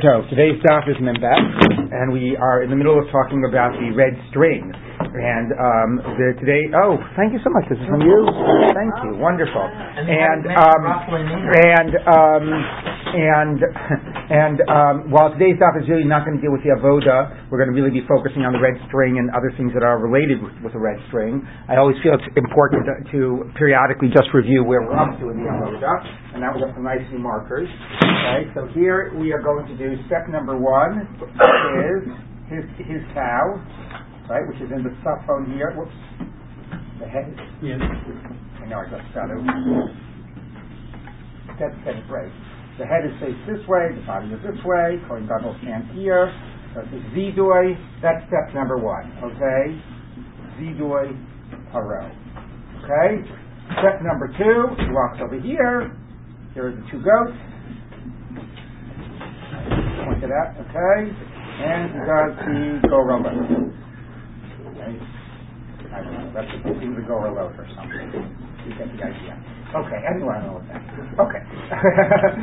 So today's daf is Membet, and we are in the middle of talking about the red string. And um, the, today, oh, thank you so much. This is from you. Thank you. Wonderful. And um, and um, and and um, while today's daf is really not going to deal with the avoda, we're going to really be focusing on the red string and other things that are related with, with the red string. I always feel it's important to, to periodically just review where we're up to in the avoda, and that got some nice new markers. Okay, so here we are going to do step number one is his his cow, right, which is in the tzafon here. Whoops, the head. Yes. I know I just got it. That's that's right. The head is faced this way, the body is this way. Gadol stands here. Uh, so it's Vidui. That's step number one. Okay, Vidui Paro. Okay. Step number two, he walks over here. Here are the two goats pointed out, okay? And he does the Gorilla. Okay? I don't know, that's a, the Gorilla or something. You get the idea. Okay, anyway, I don't know what that is. Okay.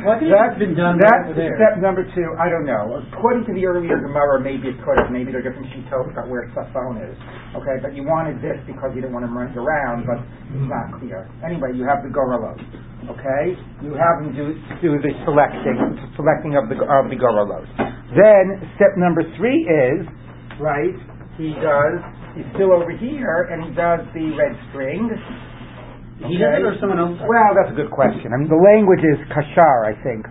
Well, I think that's been done That's over there. step number two. I don't know. According to the earlier Gemara, maybe it could have. Maybe there are different shitot about where Safon is. Okay, but you wanted this because you didn't want him running around, but it's not clear. Anyway, you have the Gorilla. Okay, you have him do do the selecting, selecting of the of the Gorolos. Then step number three is right. He does. He's still over here, and he does the red string. He does it or someone else? Well, that's a good question. I mean, the language is kashar, I think.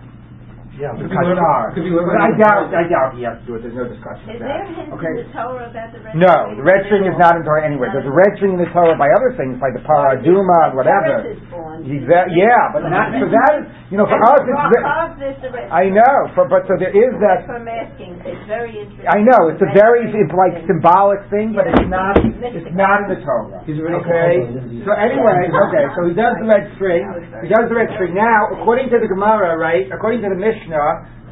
Yeah. Could be Kashar. whoever- could be whoever- But I doubt. I doubt he has to do it. There's no discussion of Is that. there a hint okay. in the Torah about the red No, string? the red string is not in Torah anywhere. There's a red string in the Torah by other things, like the paraduma, whatever. Torah is born. He's yeah, but not for that. You know, for us, it's. Ve- carves the red I know, for, but so there is that. That's I'm asking. It's very interesting. I know it's a very it's like symbolic thing, but it's not. It's not in the Torah. He's already Okay. called. So anyway, okay. So he does the red string. He does the red string. Now, according to the Gemara, right? According to the Mishnah,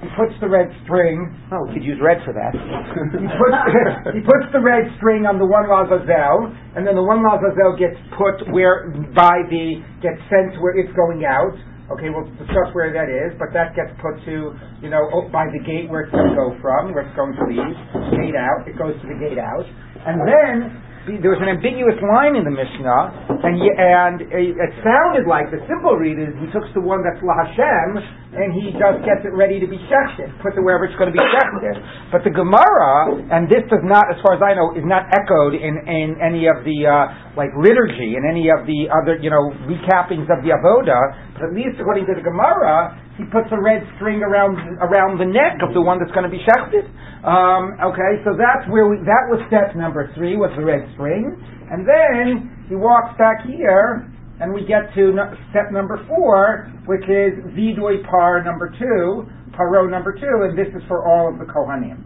he puts the red string. Oh, we could use red for that. he puts he puts the red string on the one lazazel, and then the one lazazel gets put where by the gets sent to where it's going out. Okay, we'll discuss where that is, but that gets put to, you know, oh, by the gate where it's going to go from, where it's going to leave, gate out, it goes to the gate out. And then, the- there was an ambiguous line in the Mishnah, and and it sounded like, the simple read is, he took the one that's La Hashem, and he just gets it ready to be shechted, puts it wherever it's going to be shechted. But the Gemara, and this does not, as far as I know, is not echoed in, in any of the, uh, like, liturgy, and any of the other, you know, recappings of the Avoda, but at least according to the Gemara, he puts a red string around around the neck of the one that's going to be shechted. Um, okay, so that's where we, that was step number three, was the red string, and then he walks back here, and we get to no, step number four, which is vidui par number two, paro number two, and this is for all of the kohanim.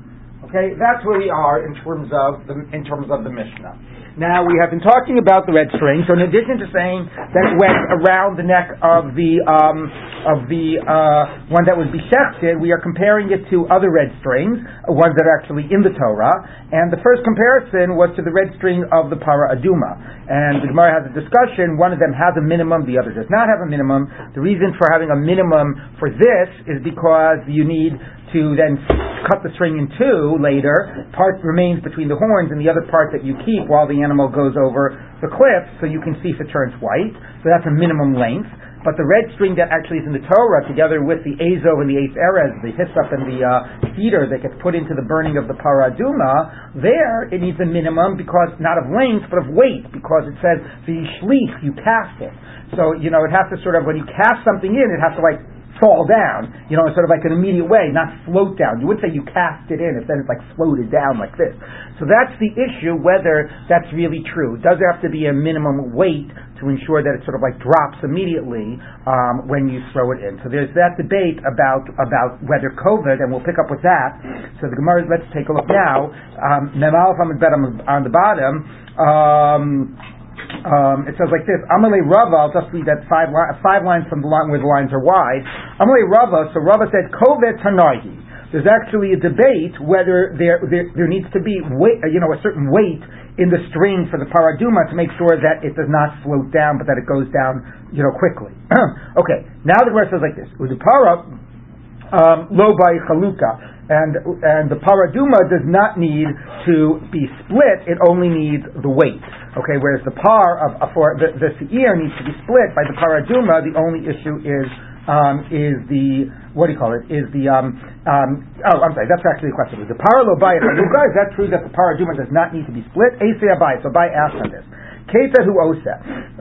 Okay, that's where we are in terms of the in terms of the Mishnah. Now we have been talking about the red string. So in addition to saying that it went around the neck of the um, of the uh, one that was be shechted, we are comparing it to other red strings, uh, ones that are actually in the Torah. And the first comparison was to the red string of the para aduma. And the Gemara has a discussion. One of them has a minimum, the other does not have a minimum. The reason for having a minimum for this is because you need to then cut the string in two later. Part remains between the horns, and the other part that you keep while the animal goes over the cliff, so you can see if it turns white. So that's a minimum length. But the red string that actually is in the Torah, together with the Azov and the Eitz Erez, the hyssop and the uh, cedar that gets put into the burning of the paraduma, there it needs a minimum because not of length but of weight, because it says the shlich you cast it. So you know it has to sort of when you cast something in, it has to like fall down, you know, in sort of like an immediate way, not float down. You wouldn't say you cast it in if then it's like floated down like this. So that's the issue, whether that's really true. Does there have to be a minimum weight to ensure that it sort of like drops immediately um, when you throw it in? So there's that debate about about whether koved, and we'll pick up with that. So the Gemara, let's take a look now. Um, on the bottom. Um, um, it says like this: Amalei Rava. I'll just read that five li- five lines from the line where the lines are wide. Amalei Rava. So Rava said, "Kovet Tanahi." There's actually a debate whether there, there there needs to be weight, you know, a certain weight in the string for the paraduma to make sure that it does not float down, but that it goes down, you know, quickly. okay. Now the verse says like this: Udipara um, lo by chaluka. and and the paraduma does not need to be split; it only needs the weight. Okay, whereas the par of uh, for the, the seir needs to be split by the paraduma. The only issue is um, is the what do you call it? Is the um, um, oh I'm sorry, that's actually the question. Is the paralo bayit is that true that the paraduma does not need to be split? Ase abai. So by asked on this. Keta who osa.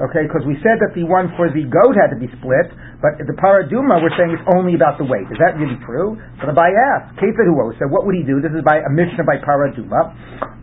Okay, because we said that the one for the goat had to be split, but the paraduma we're saying it's only about the weight. Is that really true? So the Abaye asked, Keta who osa, what would he do? This is by a Mishnah by paraduma.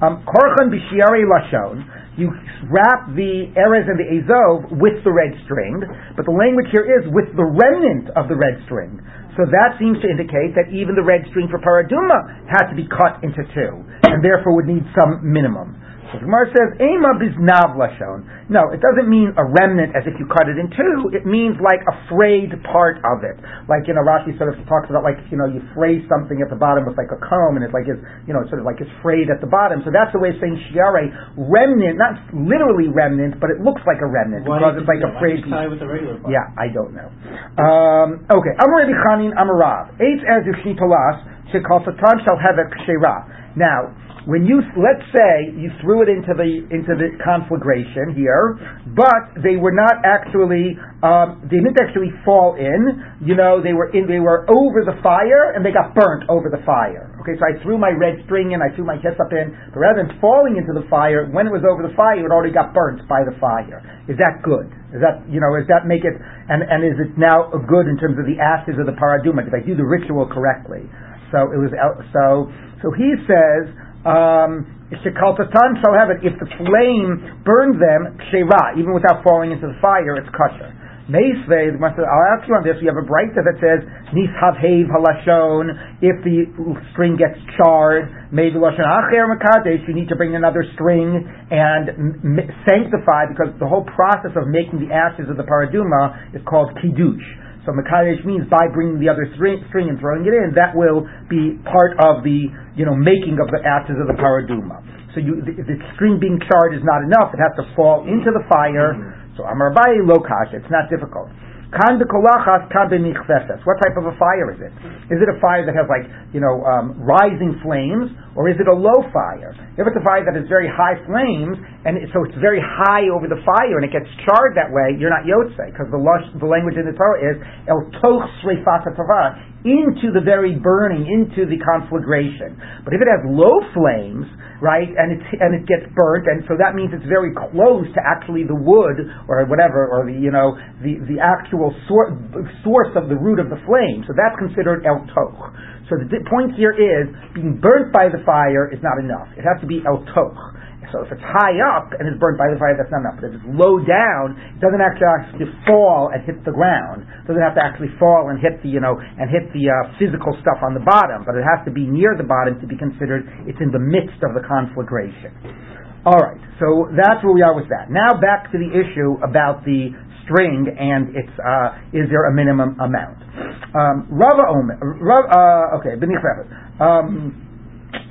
Um, Korchan b'shiare lashon. You wrap the erez and the azov with the red string, but the language here is with the remnant of the red string. So that seems to indicate that even the red string for paraduma had to be cut into two, and therefore would need some minimum. So the Gemara says, Ema biznav lashon. No, it doesn't mean a remnant as if you cut it in two. It means like a frayed part of it. Like, you know, Rashi sort of talks about like, you know, you fray something at the bottom with like a comb and it's like it's, you know, it's sort of like it's frayed at the bottom. So that's the way of saying shiare, remnant, not literally remnant, but it looks like a remnant Why because it's like a do that? Why frayed did you tie it with the regular part? yeah, I don't know. Um, okay, Amar Rabbi Chanin Amarav. Eitz as Tolas, Shekal Satan shall have a kshera. Now, when you let's say you threw it into the into the conflagration here, but they were not actually um, they didn't actually fall in. You know, they were in they were over the fire and they got burnt over the fire. Okay, so I threw my red string in, I threw my hyssop in, but rather than falling into the fire, when it was over the fire, it already got burnt by the fire. Is that good? Is that you know? Does that make it? And and is it now good in terms of the ashes of the paraduma? Did I do the ritual correctly? So it was. So so he says um, have it. If the flame burned them, kshera, even without falling into the fire, it's kosher. Meisvei, I'll ask you on this. We have a braisa that says nishavhev halashon. If the string gets charred, maybe lashon acher mekadesh. You need to bring another string and sanctify because the whole process of making the ashes of the paraduma is called kiddush. So Makadesh means by bringing the other string, string and throwing it in, that will be part of the you know making of the ashes of the paraduma. So you, the, the string being charred is not enough; it has to fall into the fire. So Amar Abaye lo kasha. It's not difficult. What type of a fire is it? Is it a fire that has like you know um, rising flames, or is it a low fire? If it's a fire that has very high flames, and so it's very high over the fire, and it gets charred that way, you're not yotze because the, the language in the Torah is el toch sreifat into the very burning, into the conflagration. But if it has low flames, right, and it and it gets burnt, and so that means it's very close to actually the wood or whatever, or the you know the the actual sor- source of the root of the flame. So that's considered el toch. So the point here is being burnt by the fire is not enough. It has to be el toch. So if it's high up and it's burnt by the fire, that's not enough. But if it's low down, it doesn't actually, actually fall and hit the ground. It doesn't have to actually fall and hit the, you know, and hit the uh, physical stuff on the bottom. But it has to be near the bottom to be considered it's in the midst of the conflagration. All right, so that's where we are with that. Now back to the issue about the string and its uh, is there a minimum amount? Um, Rava Omer, uh, okay, um,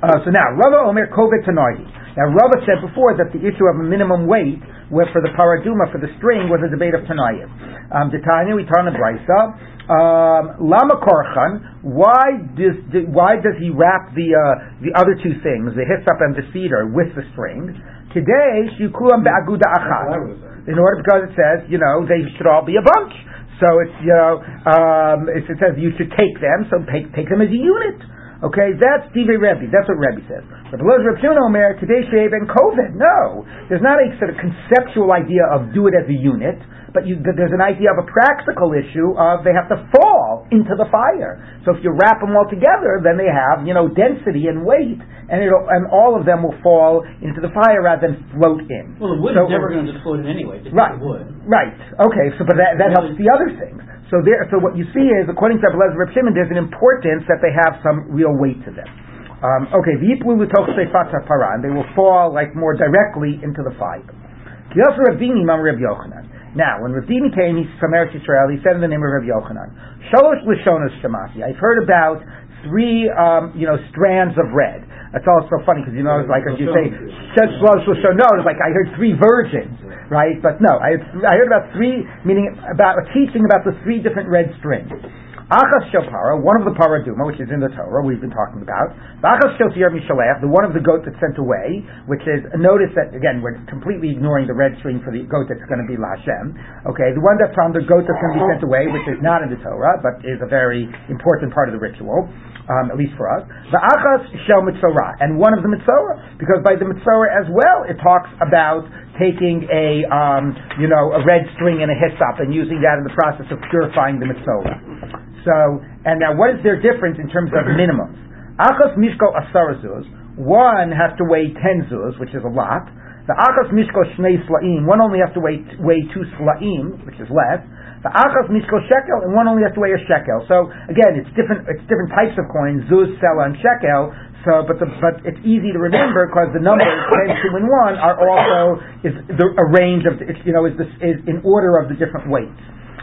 uh, so now Rava Omer Kovet Tanargi. Now Rava said before that the issue of a minimum weight where for the paraduma for the string was a debate of Tanayim. Um, we turn the brisa. Um, Lama Korchan. Why does why does he wrap the uh, the other two things, the hyssop and the cedar, with the string? Today shikulam be'aguda achat. In order because it says you know they should all be a bunch. So it's you know um, it, it says you should take them. So take take them as a unit. Okay, that's Divrei Rebbe. That's what Rebbe says. But Reb Shimon Omer, today Shev and koved. No, there's not a sort of conceptual idea of do it as a unit, but you, there's an idea of a practical issue of they have to fall into the fire. So if you wrap them all together, then they have you know density and weight, and it'll and all of them will fall into the fire rather than float in. Well, the wood So- is never going to just float in anyway. It's Right. the wood. Right. Okay. So, but that, that helps the other things. So there. So what you see is, according to Abelaz Reb Shimon, there's an importance that they have some real weight to them. Um, okay. V'yiplu l'toch seifat hapara, and they will fall like more directly into the fire. Kiyos Ravini Mam Reb Yochanan. Now, when Ravini came, he's from Eretz Yisrael. He said in the name of Reb Yochanan, Shalosh l'shonos shamati. I've heard about three, um, you know, strands of red. That's also funny because you know, it's like as you say, Shalosh l'shonos, it's like I heard three virgins, right? But no, I, I heard about three, meaning about a teaching about the three different red strings. Achas shel para, one of the paraduma, which is in the Torah, we've been talking about. The achas shel seir mishalech, the one of the goat that's sent away, which is notice that again we're completely ignoring the red string for the goat that's going to be Lashem. Okay, the one that's on the goat that's going to be sent away, which is not in the Torah, but is a very important part of the ritual um, at least for us. The achas shel mitzorah, and one of the mitzorah, because by the mitzorah as well, it talks about taking a um, you know a red string and a hyssop and using that in the process of purifying the mitzorah. So, and now what is their difference in terms of minimums? Achas mishko asarazuz, one has to weigh ten zuz, which is a lot. The achas mishko shnei slaim, one only has to weigh, weigh two slaim, which is less. The achas mishko shekel, and one only has to weigh a shekel. So again, it's different. It's different types of coins: zuz, sela, and shekel. So, but the, but it's easy to remember because the numbers ten, two, and one are also is the, a range of you know is this is in order of the different weights.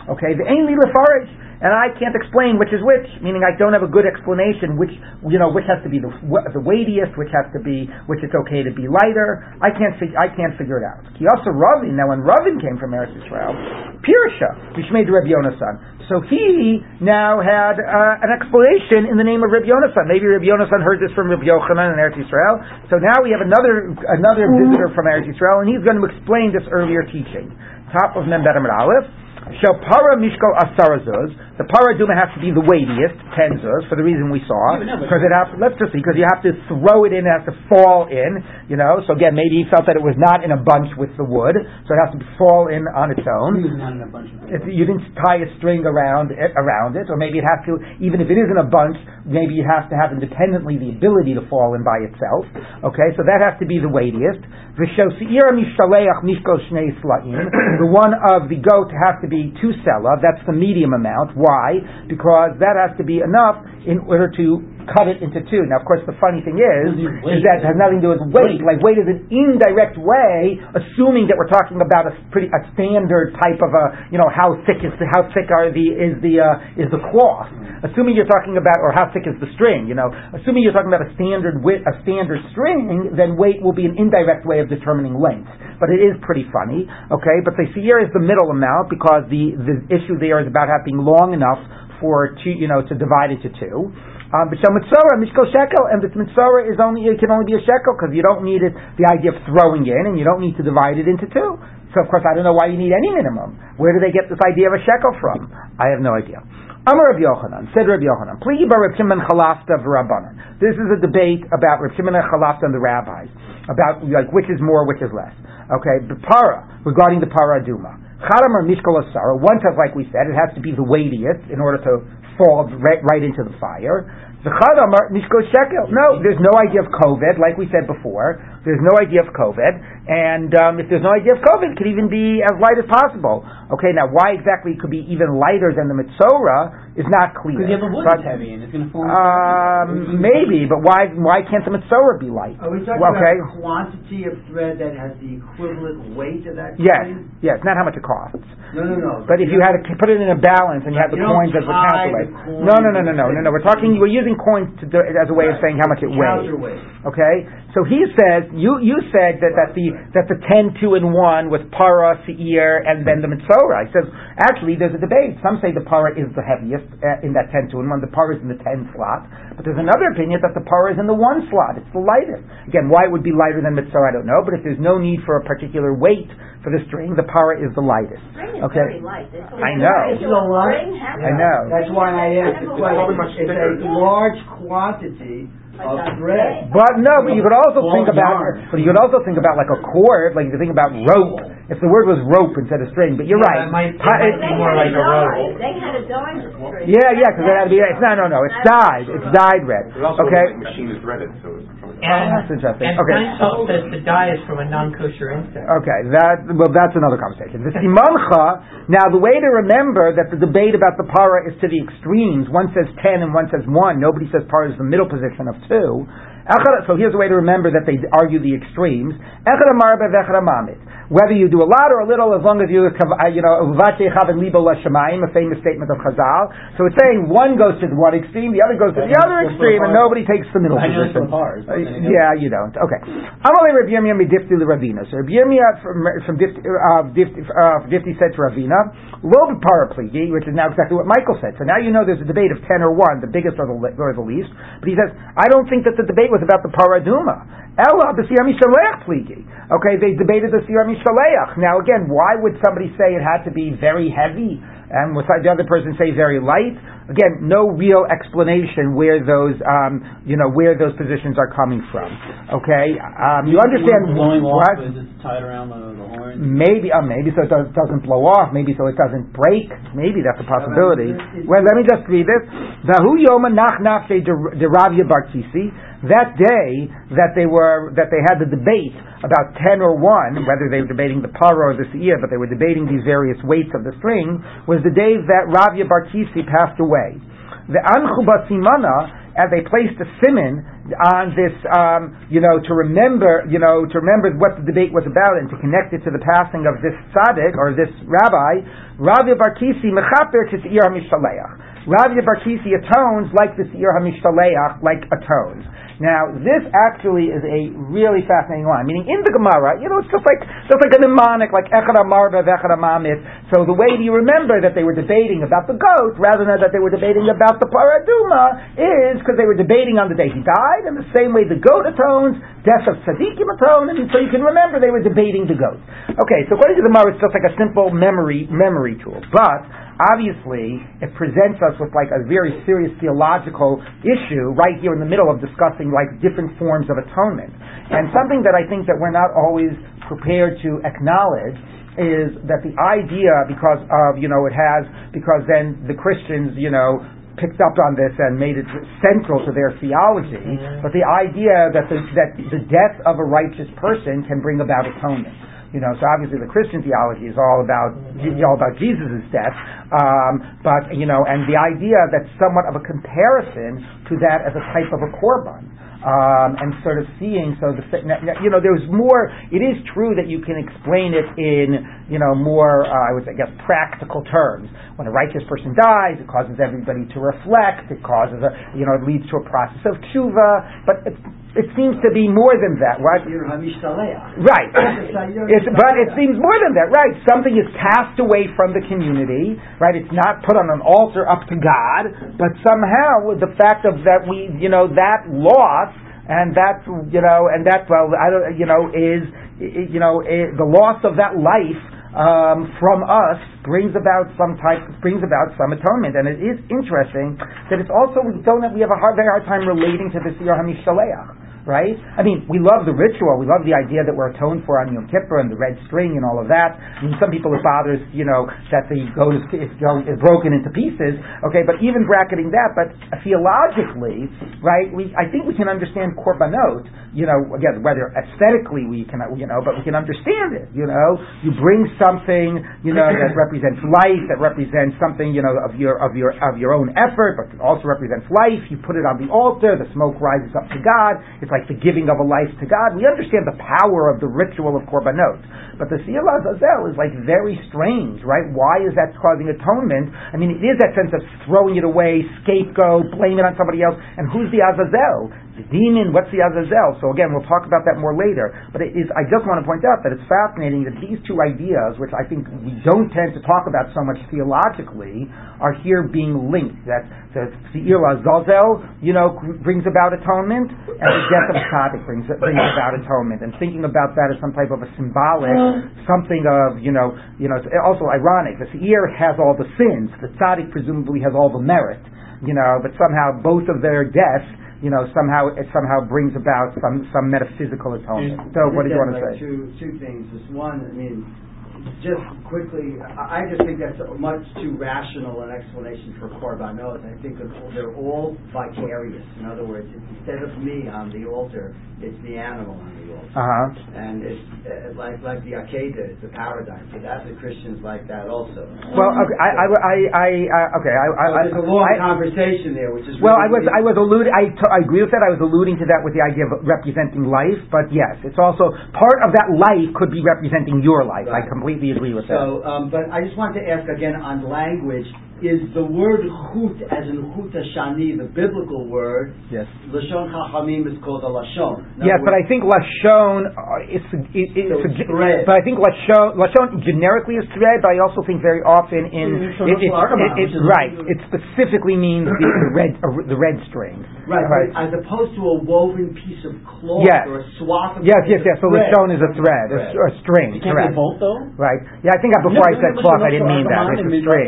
Okay, the ain't lefarish and I can't explain which is which, meaning I don't have a good explanation which you know which has to be the the weightiest, which has to be which it's okay to be lighter. I can't fig- I can't figure it out. Kiyasa Ravin. Now when Ravin came from Eretz Israel, Pirsha Mishmei Reb Yonasan. So he now had uh, an explanation in the name of Reb Yonasan. Maybe Reb Yonasan heard this from Reb Yochanan in Eretz Israel. So now we have another another visitor from Eretz Israel, and he's going to explain this earlier teaching. Top of Mem Betam Aleph. Shel para mishkal asarazuz. The paraduma has to be the weightiest, ten zuz, for the reason we saw. Because it has, let's just see, because you have to throw it in, it has to fall in, you know. So again, maybe he felt that it was not in a bunch with the wood, so it has to fall in on its own. Not in a bunch If you didn't tie a string around it, around it, or maybe it has to, even if it is in a bunch, maybe it has to have independently the ability to fall in by itself. Okay, so that has to be the weightiest. V'shosira mishaleach mishko shnei slaim. The one of the goat has to be two sela. That's the medium amount. Why? Because that has to be enough in order to cut it into two. Now, of course, the funny thing is, is that it has nothing to do with weight. Like weight is an indirect way, assuming that we're talking about a pretty a standard type of a, you know, how thick is the, how thick are the is the uh, is the cloth. Assuming you're talking about, or how thick is the string, you know, assuming you're talking about a standard width, a standard string, then weight will be an indirect way of determining length. But it is pretty funny, okay? But the seir is the middle amount because the the issue there is about having long enough for two, you know, to divide it to two. Um, but mitzvah, mishkol shekel, and this mitzvah is only it can only be a shekel because you don't need it the idea of throwing in, and you don't need to divide it into two. So of course I don't know why you need any minimum. Where do they get this idea of a shekel from? I have no idea. Amar Rabbi Yochanan, said Rabbi Yochanan, Pligi bar Shimon Chalafta v'Rabbanan. This is a debate about Reb Shimon and Chalafta and the rabbis, about like which is more, which is less. Okay, the para, regarding the para duma. Chadamar mishkol asara, one says like we said, it has to be the weightiest in order to fall right, right into the fire. The chadamar mishkol shekel. No, there's no idea of koved, like we said before. There's no idea of koved, and um, if there's no idea of koved, it could even be as light as possible. Okay, now why exactly it could be even lighter than the mitzora is not clear. Because you have a wood But, that's heavy and it's going to fall. um, maybe, but why why can't the mitzora be light? Are we talking Okay. about quantity of thread that has the equivalent weight of that Yes, coin? yes, not how much it costs. No, no, no. But if you had to put it in a balance and you had the You coins as a tie calculate. the coin No, no, no, no, no, no, no. We're talking. We're using coins to do, as a way of saying how much it weighs. Counterweight. Okay, so he says you you said that that the that the ten two and one was para seir and then the mitzora. He says actually there's a debate. Some say the para is the heaviest uh, in that ten two and one. The para is in the ten slot, but there's another opinion that the para is in the one slot. It's the lightest. Again, why it would be lighter than mitzora, I don't know. But if there's no need for a particular weight for the string, the para is the lightest. String is Okay. very light. It's a- I know. it's a You know what? string, how I know. That's why I asked the It's question. It's a large quantity of thread. But no, but you could also think about, yarn. but you could also think about like a cord, like you could think about rope. If the word was rope instead of string, but you're Yeah, right. it might- it might be more like a a rope. They had a dye string. yeah, yeah, because it had to be. It's not, no, no, it's dyed. It's dyed red. It also Okay. like machine is threaded, so it's from Oh, that's interesting. And Okay. Steinsaltz says the dye is from a non-kosher insect. Okay, that well, that's another conversation. The simancha. Now, the way to remember that the debate about the para is to the extremes. One says ten and one says one. Nobody says para is the middle position of two. So here's a way to remember that they argue the extremes. Echad amar bevechad amamit. Whether you do a lot or a little, as long as you, uh, you know, uvache chav and libo lashamayim, a famous statement of Chazal. So it's saying one goes to the one extreme, the other goes to the other extreme, and nobody takes the middle position. Uh, Yeah, you don't. Okay. Amalei Rabbi Yirmiyah midifti Ravina. So Rabbi Yirmiyah from from Difti, uh, Difti, uh, Difti said to Ravina, lo parapligi, which is now exactly what Michael said. So now you know there's a debate of ten or one, the biggest or the or the least. But he says, I don't think that the debate was about the paraduma. Ella the siyar mishaleach pligi. Okay, they debated the siyar mishaleach. Now again, why would somebody say it had to be very heavy? and the other person say very light. Again, no real explanation where those, um, you know, where those positions are coming from. Okay, um, you understand what? off tied around the. Maybe, uh, maybe so it does, doesn't blow off. Maybe so it doesn't break. Maybe that's a possibility. Well, let me just read this. Vahu yoma nach nach de Ravia Barkisi that day that they were that they had the debate about ten or one, whether they were debating the para or the seir, but they were debating these various weights of the string, was the day that Ravia Barkisi passed away. The Anchuba Simana, and they placed a simon on this, um, you know, to remember, you know, to remember what the debate was about and to connect it to the passing of this tzaddik or this rabbi, Rabbi Barkisi mechaper Seir HaMishaleach. Ravia Barkisi atones like the Seir HaMishtaleach, like atones. Now, this actually is a really fascinating line. Meaning, in the Gemara, you know, it's just like just like a mnemonic, like Echad Amarba, Vechad Amamit. So the way you remember that they were debating about the goat rather than that they were debating about the Paraduma is because they were debating on the day he died, and the same way the goat atones, death of Tzaddikim atone, and so you can remember they were debating the goat. Okay, so according to the Gemara, it's just like a simple memory memory tool, but obviously it presents us with like a very serious theological issue right here in the middle of discussing like different forms of atonement. And something that I think that we're not always prepared to acknowledge is that the idea because of you know it has because then the Christians you know picked up on this and made it central to their theology. Mm-hmm. But the idea that the, that the death of a righteous person can bring about atonement. You know, so obviously the Christian theology is all about all about Jesus' death, um, but you know, and the idea that somewhat of a comparison to that as a type of a korban um, and sort of seeing. So the you know there's more. It is true that you can explain it in you know more uh, I would say, I guess practical terms. When a righteous person dies, it causes everybody to reflect. It causes a you know it leads to a process of tshuva. But it, it seems to be more than that. Right? Right. It's, but it seems more than that. Right. Something is cast away from the community. Right. It's not put on an altar up to God, but somehow the fact of that we you know that loss and that you know, and that well, I don't, you know, is you know the loss of that life um, from us brings about some type, brings about some atonement, and it is interesting that it's also we don't have, we have a hard, very hard time relating to the Siyar Hamishaleach right? I mean, we love the ritual. We love the idea that we're atoned for on Yom Kippur and the red string and all of that. I mean, some people it bothers, you know, that the goat is, is, is broken into pieces. Okay, but even bracketing that, but theologically, right? We I think we can understand korbanot. You know, again, whether aesthetically we can, you know, but we can understand it. You know, you bring something, you know, that represents life, that represents something, you know, of your of your of your own effort, but also represents life. You put it on the altar. The smoke rises up to God. It's like the giving of a life to God. We understand the power of the ritual of korbanot. But the Siyar Azazel is like very strange, right? Why is that causing atonement? I mean, it is that sense of throwing it away, scapegoat, blame it on somebody else. And who's the Azazel? The demon, what's the Azazel? So again, we'll talk about that more later. But it is, I just want to point out that it's fascinating that these two ideas, which I think we don't tend to talk about so much theologically, are here being linked. That the Seir Azazel, you know, brings about atonement, and the death of Tzaddik brings, brings about atonement. And thinking about that as some type of a symbolic, something of, you know, you know, it's also ironic. The Seir has all the sins. The Tzaddik presumably has all the merit. You know, but somehow both of their deaths you know, somehow it somehow brings about some some metaphysical atonement. So, what do you want to like say? Two two things. Just one, I mean, just quickly, I just think that's a much too rational an explanation for korbanot. I think they're all vicarious. In other words, instead of me on the altar, it's the animal on the altar. Uh-huh. And it's uh, like like the Akedah, it's a paradigm. So that the Christians like that also. Well, okay, I, I, I, I uh, okay, I, I, so there's a long I, conversation there, which is well, really I was, I was alluding, I, t- I agree with that. I was alluding to that with the idea of representing life, but yes, it's also part of that life could be representing your life. Right. I completely agree with so, that. um, but I just wanted to ask again on language is the word chut as in chut shani, the biblical word. Yes. Lashon chachamim is called a lashon. In Yes, other but I think lashon uh, it's it, it's So a- it's thread. but I think lashon lashon generically is thread, but I also think very often in Yeah, it, so it, it's it, which it- is- right it specifically means the, the red uh, the red string. Right, but as opposed to a woven piece of cloth Yes. or a swath of Yes, yes, yes. So thread. lashon is a thread, a string, You can't correct? say bolt though. Right. Yeah, I think before I said cloth, I didn't mean that. It's a string.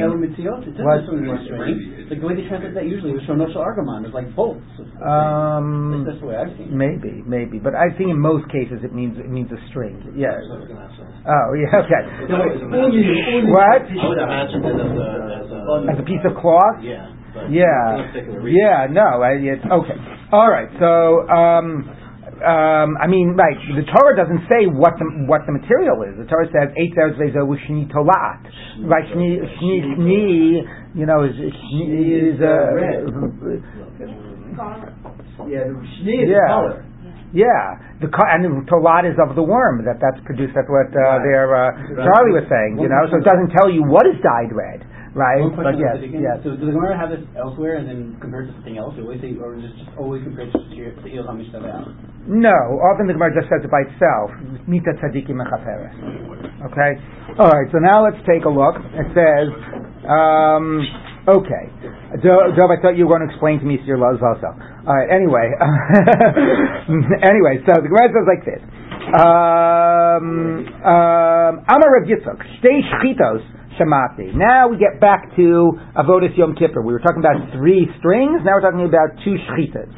What? doesn't. Like the way they translate that usually was shonosha argamon. It's like bolts. Um, That's the way I've seen it. maybe, maybe, but I think in most cases it means it means a string. Yeah. That's what I was gonna say. Oh, yeah. Okay. No, wait, uni- uni- What? I would imagine it as a, as a, As a piece of cloth. yeah. But Yeah. for no particular reason. Yeah, no, I, it's okay. All right, so um, um, I mean, right? The Torah doesn't say what the what the material is. The Torah says eight thousand shni tolat. Right? Shni shni shni. You know, is shni is uh, Yeah, the shni is Yeah. color. yeah. The and the tolat is of the worm that that's produced. That's what uh, Right. their uh, Charlie was saying. You know, so it doesn't tell you what is dyed red, right? But yes, the yes. So does the Gemara have this elsewhere and then compared to something else? Always say, or just, just always compared to to Il HaMishtabah? No, often the Gemara just says it by itself. Mita tzadikim mechaperes. Okay? Alright, so now let's take a look. It says, um, okay. Dov, I thought you were going to explain to me your laws also. Alright, anyway. anyway, so the Gemara says like this. Um, um, Amar Rav Yitzchak, shtei shchitos shamati. Now we get back to Avodas Yom Kippur. We were talking about three strings, now we're talking about two shchitas.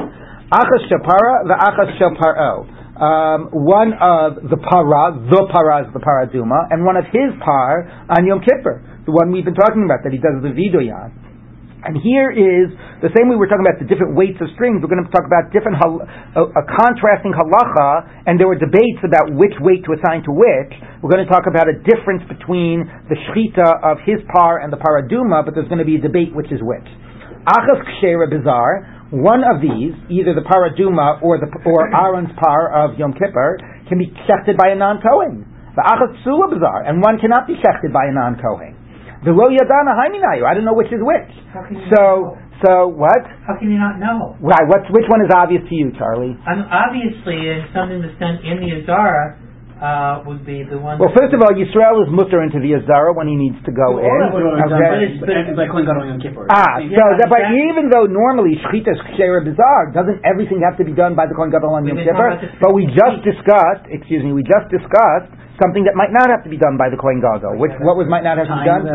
Achas shel para, the achas shel paro. Um, one of the para, the para is the paraduma, and one of his par on Yom Kippur, the one we've been talking about that he does the vidoyan. And here is the same way we're talking about the different weights of strings. We're going to talk about different hal- a, a contrasting halacha, and there were debates about which weight to assign to which. We're going to talk about a difference between the shchita of his par and the paraduma, but there's going to be a debate which is which. Achas kshera bizar. One of these, either the paraduma or the or Aaron's par of Yom Kippur, can be shechted by a non-Kohen. The achas psula bizar, and one cannot be shechted by a non-Kohen. The lo yadana haiminayu. I don't know which is which. How can you So, so what? How can you not know? Right. What's which one is obvious to you, Charlie? Um, obviously, if something that's done in the Azara uh, would be the one. Well, first of all, Yisrael is mutter into the Azara when he needs to go in. But Okay. but it's like Kohen Gadol Ah, Yeah, so that, but exactly. even though normally shchita is ksher bizar, doesn't everything have to be done by the Kohen Gadol on Yom Kippur? talking about this But we just discussed, excuse me, we just discussed something that might not have to be done by the Kohen Gadol. Which what was might not have to be done?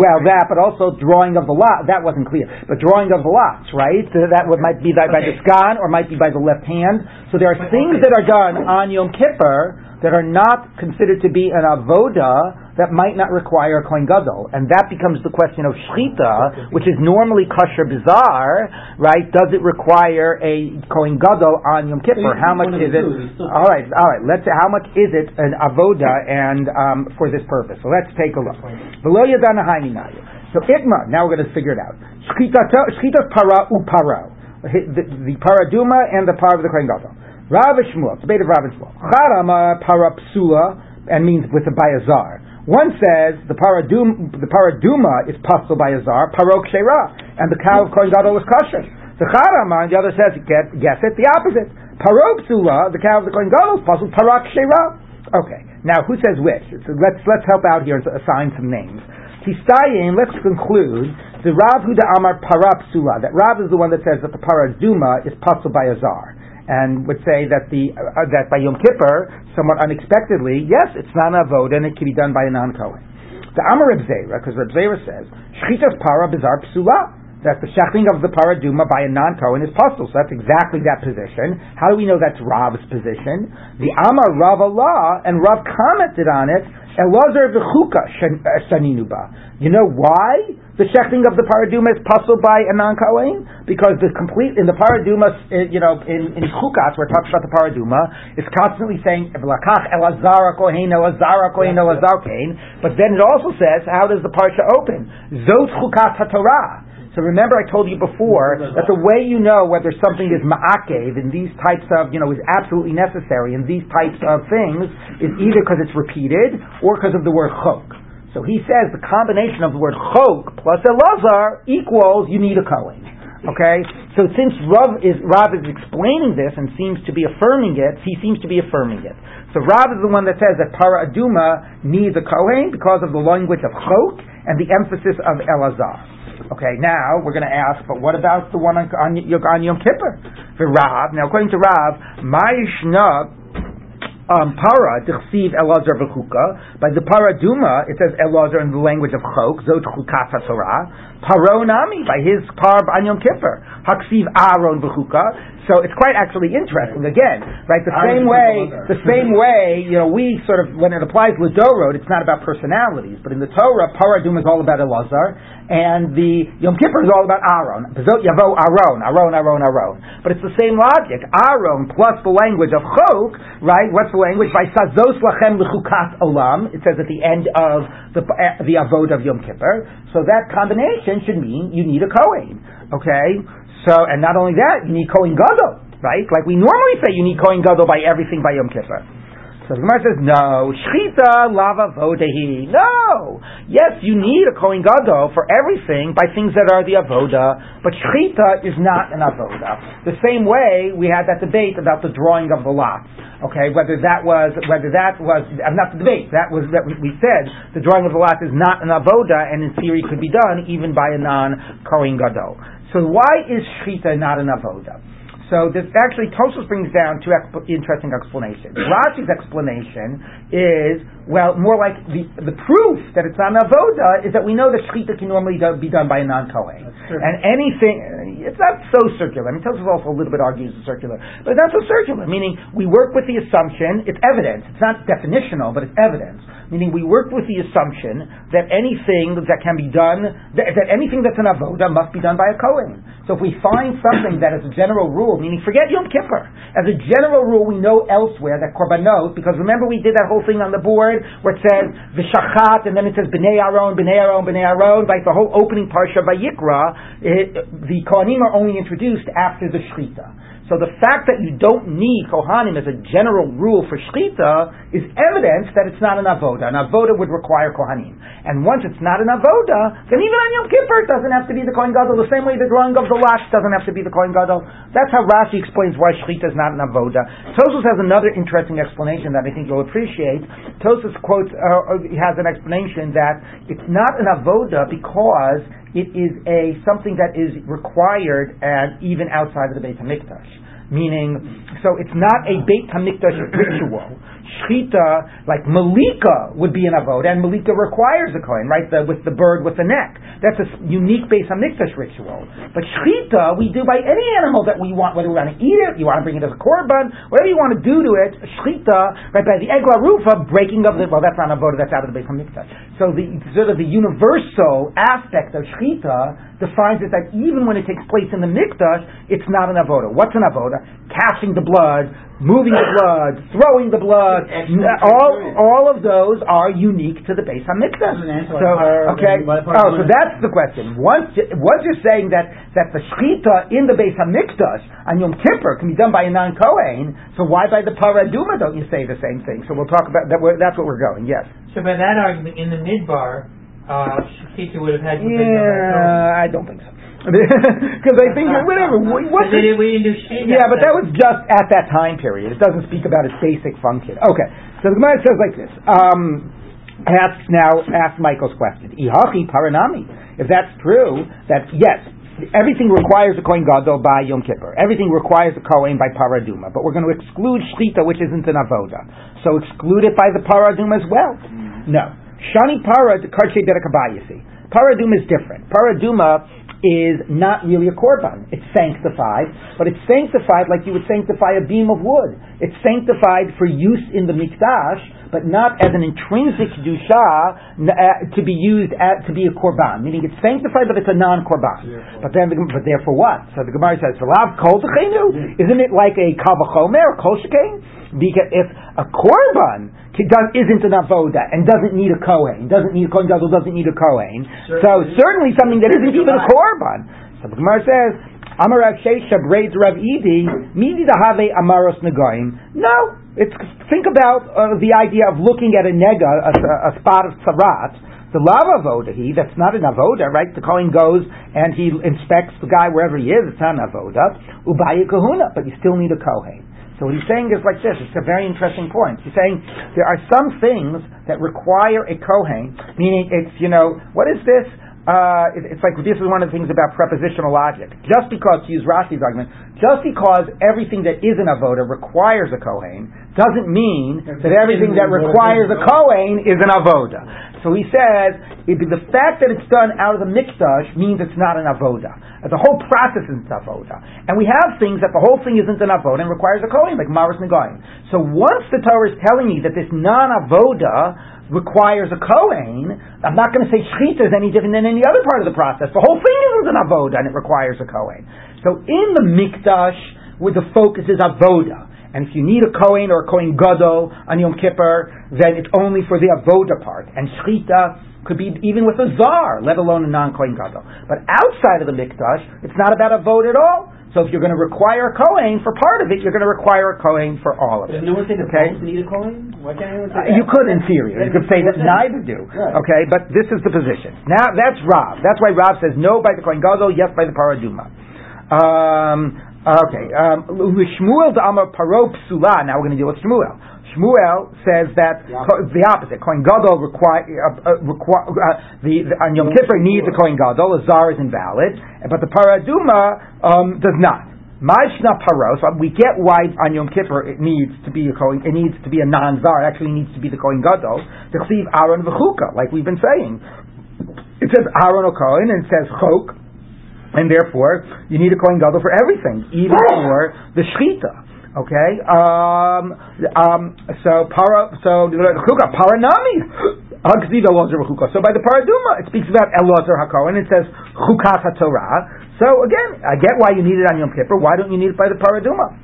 Well, that, but also drawing of the lot. That wasn't clear. But drawing of the lots, right? So that would might be by, by the Okay. sgan or might be by the left hand. So there are But- things okay. that are done on Yom Kippur that are not considered to be an avoda that might not require a Kohen Gadol. And that becomes the question of Shchita, which is normally kosher bizar, right? Does it require a Kohen Gadol on Yom Kippur? How much is it? two, you still- All right, all right. Let's say how much is it an avoda and um, for this purpose? So let's take a look. Below Yadana Haininayu. So Itma, now we're going to figure it out. Shchita's para uparo. The, the paraduma and the par of the Kohen Gadol. Rav Shmuel, debate of Rav and Shmuel. Charama para psula, and means with a bayazar. One says the paradum, the paraduma is pasul by azar, parok shera, and the cow of Kohen Gadol was kosher. The charama, and the other says, get, guess it, the opposite. Parok psula, the cow of the Kohen Gadol is pasul, parak shera. Okay, now who says which? So let's let's help out here and assign some names. Tistayin, let's conclude the Rav Huda Amar Parapsula, that Rav is the one that says that the Paraduma is pasul by azar and would say that the uh, that by Yom Kippur, somewhat unexpectedly, yes, it's not an avod and it can be done by a non Kohen. The Amar Reb because Reb Zera says shchitas para bizar psula, that the shechting of the paraduma by a non Kohen is possible. So that's exactly that position. How do we know that's Rav's position? The Amar Rav Allah and Rav commented on it. Elazar v'chuka shaninuba. Uh, you know why the shechting of the paraduma is puzzled by a non Kohen? Because the complete in the paraduma, uh, you know, in in chukas where it talks about the paraduma, it's constantly saying "V'lakach elazar kohen elazar kohen elazar kohen," but then it also says how does the parsha open? Zot chukas haTorah. So remember, I told you before that the way you know whether something is ma'akev in these types of, you know, is absolutely necessary in these types of things is either because it's repeated or because of the word chok. So he says the combination of the word chok plus elazar equals you need a kohen. Okay, so since Rav is Rav is explaining this and seems to be affirming it, he seems to be affirming it. So Rav is the one that says that para aduma needs a kohen because of the language of chok and the emphasis of elazar. Okay, now we're going to ask, but what about the one on, on, on Yom Kippur? For Rav, now according to Rav, Ma'ishna um, para tichsiv Elazar v'chuka. By the para duma, it says Elazar in the language of chok, zot chukat Torah. Paronami by his par on Yom Kippur. Haksiv Aaron v'chuka. So it's quite actually interesting. Again, right? The same way, the same way, you know, we sort of when it applies Ladorot, it's not about personalities, but in the Torah, Paradum is all about Elazar, and the Yom Kippur is all about Aaron. Bezot Yavo Aaron, Aaron, Aaron, Aaron. But it's the same logic. Aaron plus the language of Chok, right? What's the language? By Sazos Lachem L'chukat Olam. It says at the end of the eh, the Avod of Yom Kippur. So that combination should mean you need a Kohen. Okay? So, and not only that, you need Kohen Gadol, right? Like we normally say you need Kohen Gadol by everything by Yom Kippur. So the Gemara says, no, shchita lava vodahi. No. Yes, you need a Kohen Gadol for everything by things that are the avoda, but shchita is not an avoda. The same way we had that debate about the drawing of the lot. Okay, whether that was, whether that was, uh, not the debate, that was, that we said the drawing of the lot is not an avoda and in theory could be done even by a non-Kohen Gadol. So why is shchita not an avoda? So this actually Tosfos brings down two exp- interesting explanations. Rashi's explanation is well more like the the proof that it's not an avoda is that we know that shchita can normally do, be done by a non kohen, and anything it's not so circular. I mean Tosfos also a little bit argues it's circular, but it's not so circular. Meaning we work with the assumption it's evidence. It's not definitional, but it's evidence. Meaning we work with the assumption that anything that can be done that, that anything that's an avoda must be done by a kohen. So if we find something that is a general rule meaning forget Yom Kippur. As a general rule, we know elsewhere that korbanot, because remember we did that whole thing on the board where it says v'shachat, and then it says b'nei Aaron, b'nei Aaron, b'nei Aaron, like the whole opening parsha by Yikra, it, the Kohanim are only introduced after the Shechita. So the fact that you don't need Kohanim as a general rule for Shechita is evidence that it's not an Avoda. An Avoda would require Kohanim. And once it's not an Avoda, then even on Yom Kippur it doesn't have to be the Kohen Gadol, the same way the drawing of the Lash doesn't have to be the Kohen Gadol. That's how Rashi explains why Shechita is not an Avoda. Tosfos has another interesting explanation that I think you'll appreciate. Tosfos quotes, uh, has an explanation that it's not an Avoda because it is a something that is required and even outside of the Beit Hamikdash. Meaning, so it's not a Beit Hamikdash ritual. Shchita, like Malika, would be an avod, and Malika requires a kohen, right? The, with the bird with the neck. That's a unique base on Hamikdash ritual. But Shchita, we do by any animal that we want, whether we want to eat it, you want to bring it as a korban, whatever you want to do to it. Shchita, right? By the Egla Rufa, breaking of the well, that's not an avod, that's out of the base on Hamikdash. So the sort of the universal aspect of Shchita defines it that even when it takes place in the Mikdash, it's not an avoda. What's an avoda? Cashing the blood, moving the blood, throwing the blood. All all of those are unique to the Beis Hamikdash. So okay, oh, so that's the question. Once once you're saying that that the shechita in the Beis Hamikdash on Yom Kippur can be done by a non Kohen, so why by the Paraduma don't you say the same thing? So we'll talk about that. That's what we're going. Yes. So by that argument, in the midbar, uh, would have had to Yeah, I don't think so. Because I think whatever. What's they, we didn't do. Yeah, but that was just at that time period. It doesn't speak about its basic function. Okay, so the Gemara says like this. Um, asks now, ask Michael's question. Ihachi paranami. If that's true, that yes, everything requires a Kohen Gadol by Yom Kippur. Everything requires a Kohen by Paraduma. But we're going to exclude Shchita, which isn't an Avoda. So exclude it by the Paraduma as well? No. Shani Para Karche Derekabayasi. Paraduma is different. Paraduma is not really a korban. It's sanctified, but it's sanctified like you would sanctify a beam of wood. It's sanctified for use in the mikdash, but not as an intrinsic kedusha uh, to be used at, to be a korban. Meaning it's sanctified, but it's a non-korban. But then, but therefore what? So the Gemara says, "For love, kol Isn't it like a kavachomer, kol Because if a korban isn't an avoda and doesn't need a kohen, doesn't need a kohen gadol, doesn't need a kohen. So certainly something that isn't even a korban. So the Gemara says, Amar Rav Shesha braids Rav Idi, midi have amaros negoim. No, it's think about uh, the idea of looking at a nega, a, a, spot of tzarat, The lava avoda, he, that's not an avoda, right? The Kohen goes and he inspects the guy wherever he is, it's not an avoda. Ubaya kahuna, but you still need a Kohen. So what he's saying is like this, it's a very interesting point. He's saying there are some things that require a Kohen, meaning it's, you know, what is this? Uh, it, it's like this is one of the things about propositional logic. Just because, to use Rashi's argument, just because everything that is an avoda requires a Kohen, doesn't mean that everything that requires a Kohen is an avoda. So he says, it, the fact that it's done out of the mikdash means it's not an avoda. The whole process isn't avoda. And we have things that the whole thing isn't an avoda and requires a Kohen, like Maris Nagoyim. So once the Torah is telling me that this non-avoda requires a Kohen, I'm not going to say Shechita is any different than any other part of the process. The whole thing isn't an Avoda and it requires a Kohen. So in the Mikdash, where the focus is Avoda, and if you need a Kohen or a Kohen Gadol on Yom Kippur, then it's only for the Avoda part. And Shechita could be even with a Zar, let alone a non-Kohen Gadol. But outside of the Mikdash, it's not about Avoda at all. So if you're going to require a Kohen for part of it, you're going to require a Kohen for all of it. Does no one say that Okay. need a Kohen? Why can't anyone Uh, say that? you could, in theory, you could say that neither do. Right. Okay, but this is the position. Now that's Rav. That's why Rav says no by the Kohen Gadol, yes by the Paraduma. Um, okay, um, Shmuel the Amar Paro Psula. Now we're going to deal with Shmuel. Shmuel says that The co- the opposite. Kohen Gadol require, uh, uh, require uh, the, the on Yom Kippur needs a Kohen Gadol. A Zar is invalid, but the Paraduma um, does not. Mashna Paro, so we get why on Yom Kippur it needs to be a Kohen, it needs to be a non-Zar, it actually needs to be the Kohen Gadol, to receive Aaron v'chuka, like we've been saying. It says Aaron o Kohen, and it says Chok, and therefore you need a Kohen Gadol for everything, even for the Shechita. Okay, um, um, so para, so chukah paranami, hagzida lozer. So by the paraduma, it speaks about Elazar hakohen. It says chukas haTorah. So again, I get why you need it on Yom Kippur. Why don't you need it by the paraduma?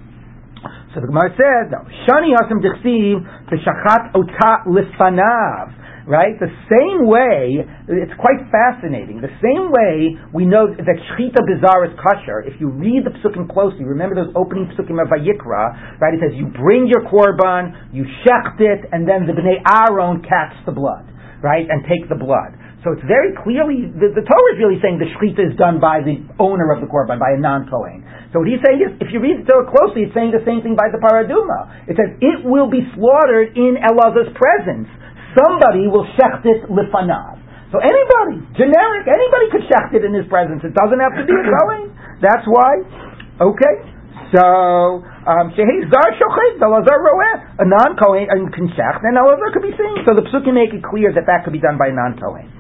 So the Gemara says, no, shani hasam dichsiv b'shachat ota lifanav. Right? The same way, it's quite fascinating. The same way we know that Shechita Bizar is kosher, if you read the psukim closely, remember those opening psukim of Vayikra, right? It says you bring your korban, you shecht it, and then the Bnei Aaron catch the blood, right? And take the blood. So it's very clearly, the, the Torah is really saying the Shechita is done by the owner of the korban, by a non-Kohen. So what he's saying is, if you read the Torah closely, it's saying the same thing by the Paraduma. It says, it will be slaughtered in Elazar's presence somebody will shecht it lifanav. So anybody, generic, anybody could shecht it in his presence. It doesn't have to be a Kohen. That's why. Okay. So, um, shehi zar shochet, the lazar roeh, a non-Kohen can shecht, and Elazar could be seen. So the psukim make it clear that that could be done by a non-Kohen.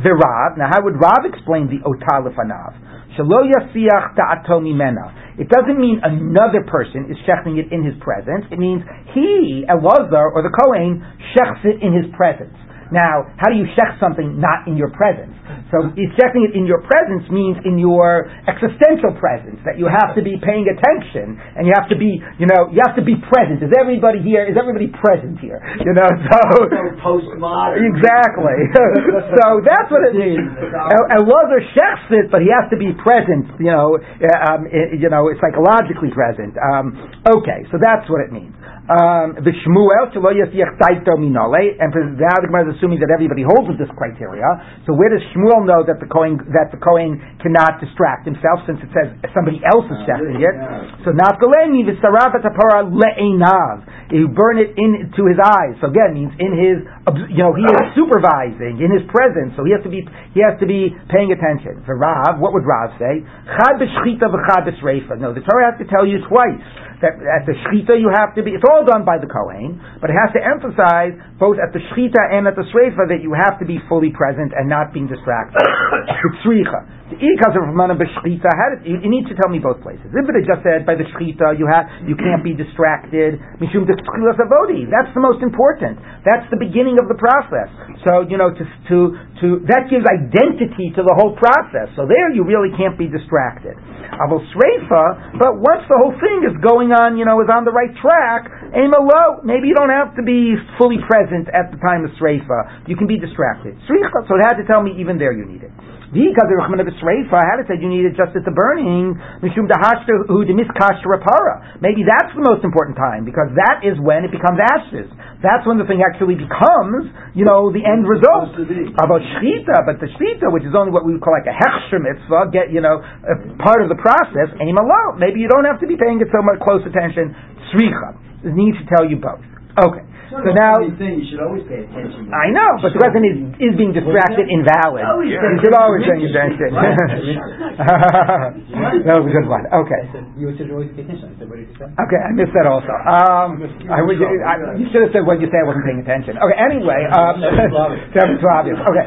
The Rav, now how would Rav explain the otah lifanav? Shelo yasiach ta'ato mimena. It doesn't mean another person is shechting it in his presence. It means he, Elazar, or the Kohen, shechts it in his presence. Now, how do you shech something not in your presence? So, shechting it in your presence means in your existential presence, that you have to be paying attention, and you have to be, you know, you have to be present. Is everybody here, is everybody present here? You know, so... postmodern. Exactly. so that's what it means. And Elazar shechs it, but he has to be present. You know, um, you know, psychologically present. Um, okay, so that's what it means. Um, the Shmuel shelo yasiach taito minole, and for now the Gemara is assuming that everybody holds with this criteria. So where does Shmuel know that the Kohen that the Kohen cannot distract himself, since it says somebody else is shechting it? So nafgalemi v'sarav atapara le'enav. You burn it into his eyes. So again, means in his, you know, he is supervising in his presence. So he has to be, he has to be paying attention. For Rav, what would Rav say? Chad b'shchita v'chad b'shreifa. No, the Torah has to tell you twice that at the shchita you have to be. It's all done by the kohen, but it has to emphasize both at the shchita and at the shreifa that you have to be fully present and not being distracted. The ikas of mana b'shchita. How did you, you need to tell me both places? If it had just said by the shchita you have you can't be distracted. Mishum avodi. That's the most important. That's the beginning of the process. So you know to to to that gives identity to the whole process. So there you really can't be distracted. Avol shreifa. But once the whole thing is going on, you know, is on the right track. Aim low. Maybe you don't have to be fully present at the time of shreifa. You can be distracted. So it had to tell me even there you need it. Because the Rechmana B'Sreifa had it said you need it just at the burning. Mishum Dahashta Hu Demiskashta Rapara. Maybe that's the most important time because that is when it becomes ashes. That's when the thing actually becomes, you know, the end result. About Shchita, but the Shchita, which is only what we would call like a Hechsher mitzvah, get, you know, part of the process, aim alone. Maybe you don't have to be paying it so much close attention. Sricha. It needs to tell you both. Okay. So now, thing you should always pay attention. I know, but the question is, is being distracted invalid? You should always pay attention. that was a good one. Okay. You should always pay attention. I said, what did you say? Okay, I missed that also. Um, I would, I, you should have said what you say. I wasn't paying attention. Okay. Anyway, um, that was too obvious. Okay.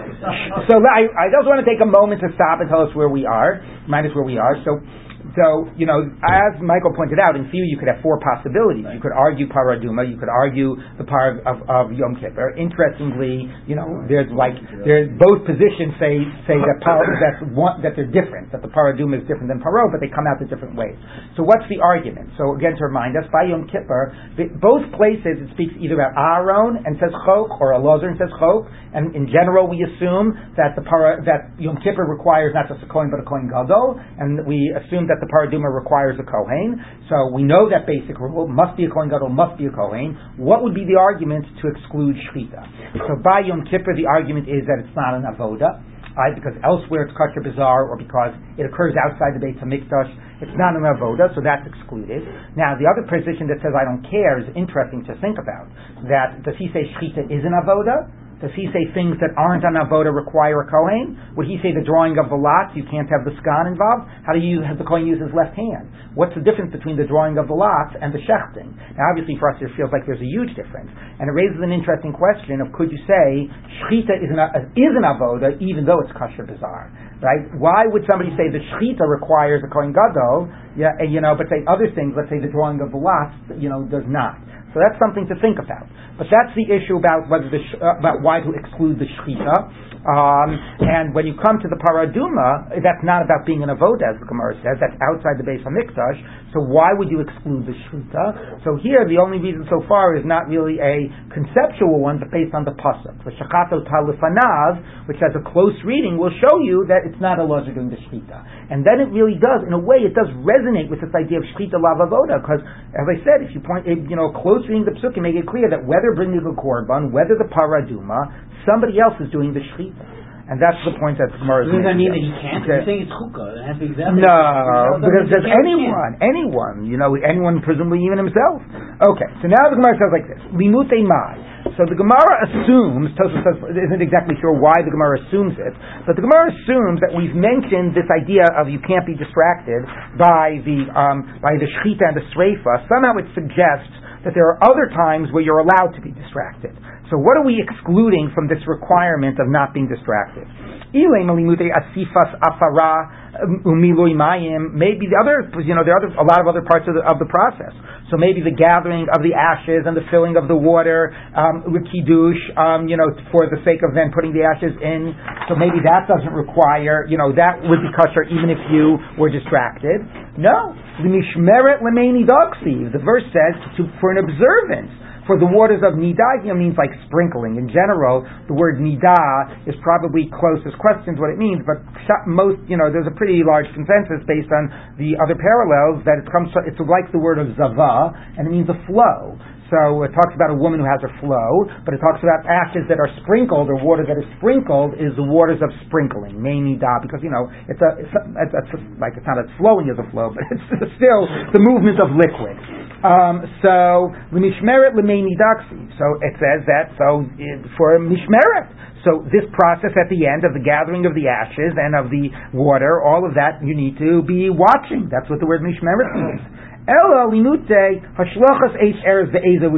So I, I just want to take a moment to stop and tell us where we are. Remind us where we are. So so, you know, as Michael pointed out, in theory you could have four possibilities. You could argue paraduma, you could argue the par of, of Yom Kippur. Interestingly, you know, there's like, there's both positions say, say that par, that's one, that they're different, that the paraduma is different than paro, but they come out the different ways. So what's the argument? So again, to remind us, by Yom Kippur, both places it speaks either about Aaron and says chok, or Elazar and says chok, and in general we assume that the para, that Yom Kippur requires not just a Kohen but a Kohen Gadol, and we assume that the paraduma requires a Kohen. So we know that basic rule must be a Kohen Gadol, must be a Kohen. What would be the argument to exclude Shechita? So by Yom Kippur, the argument is that it's not an avoda. Right, because elsewhere it's kosher bizar, or because it occurs outside the Beit Hamikdash, it's not an avoda, so that's excluded. Now, the other position that says I don't care is interesting to think about. That does he say shchita is an avoda? Does he say things that aren't an avoda require a kohen? Would he say the drawing of the lots you can't have the sgan involved? How do you have the kohen use his left hand? What's the difference between the drawing of the lots and the shechting? Now, obviously, for us, it feels like there's a huge difference, and it raises an interesting question of could you say shchita is an, is an avoda even though it's kosher bizar? Right? Why would somebody say the shchita requires a kohen gadol? Yeah, you know, but say other things. Let's say the drawing of the lots, you know, does not. So that's something to think about. But that's the issue about whether the uh, about why to exclude the shechita. Um, and when you come to the paraduma, that's not about being an avoda, as the Gemara says. That's outside the base of mikdash. So why would you exclude the shechita? So here, the only reason so far is not really a conceptual one, but based on the pasuk. The shakato talifanav, which has a close reading, will show you that it's not Elazar doing the shechita. And then it really does, in a way, it does resonate with this idea of shechita lav avoda, because as I said, if you point, you know, close reading the psukim, make it clear that whether bringing the korban, whether the paraduma, somebody else is doing the shechita. And that's the point that the Gemara is making. Doesn't that mean that he can't? You're saying it's chukah. It has to be exactly. No, because there's there's anyone, anyone, you know, anyone presumably even himself. Okay, so now the Gemara says like this: Limute mai. So the Gemara assumes, Tosfos says, isn't exactly sure why the Gemara assumes it, but the Gemara assumes that we've mentioned this idea of you can't be distracted by the um, by the shechita and the sreifa. Somehow it suggests that there are other times where you're allowed to be distracted. So what are we excluding from this requirement of not being distracted? mayim. Maybe the other, you know, there are other, a lot of other parts of the, of the process. So maybe the gathering of the ashes and the filling of the water, um, with kiddush, um, you know, for the sake of then putting the ashes in. So maybe that doesn't require, you know, that would be kosher even if you were distracted. No, the mishmeret lemeni doksi. The verse says to, for an observance for the waters of nidah here means like sprinkling. In general, the word nidah is probably closest questions what it means, but most, you know, there's a pretty large consensus based on the other parallels that it comes, it's like the word of zava, and it means a flow. So it talks about a woman who has a flow, but it talks about ashes that are sprinkled or water that is sprinkled is the waters of sprinkling, da, because you know it's a, it's, a, it's, a, like it's not as flowing as a flow, but it's still the movement of liquid. Um, so l'mishmeret daksi. So it says that so for mishmeret. So this process at the end of the gathering of the ashes and of the water, all of that you need to be watching. That's what the word mishmeret means. Ella linute hashlochas eitz erez ve'eza.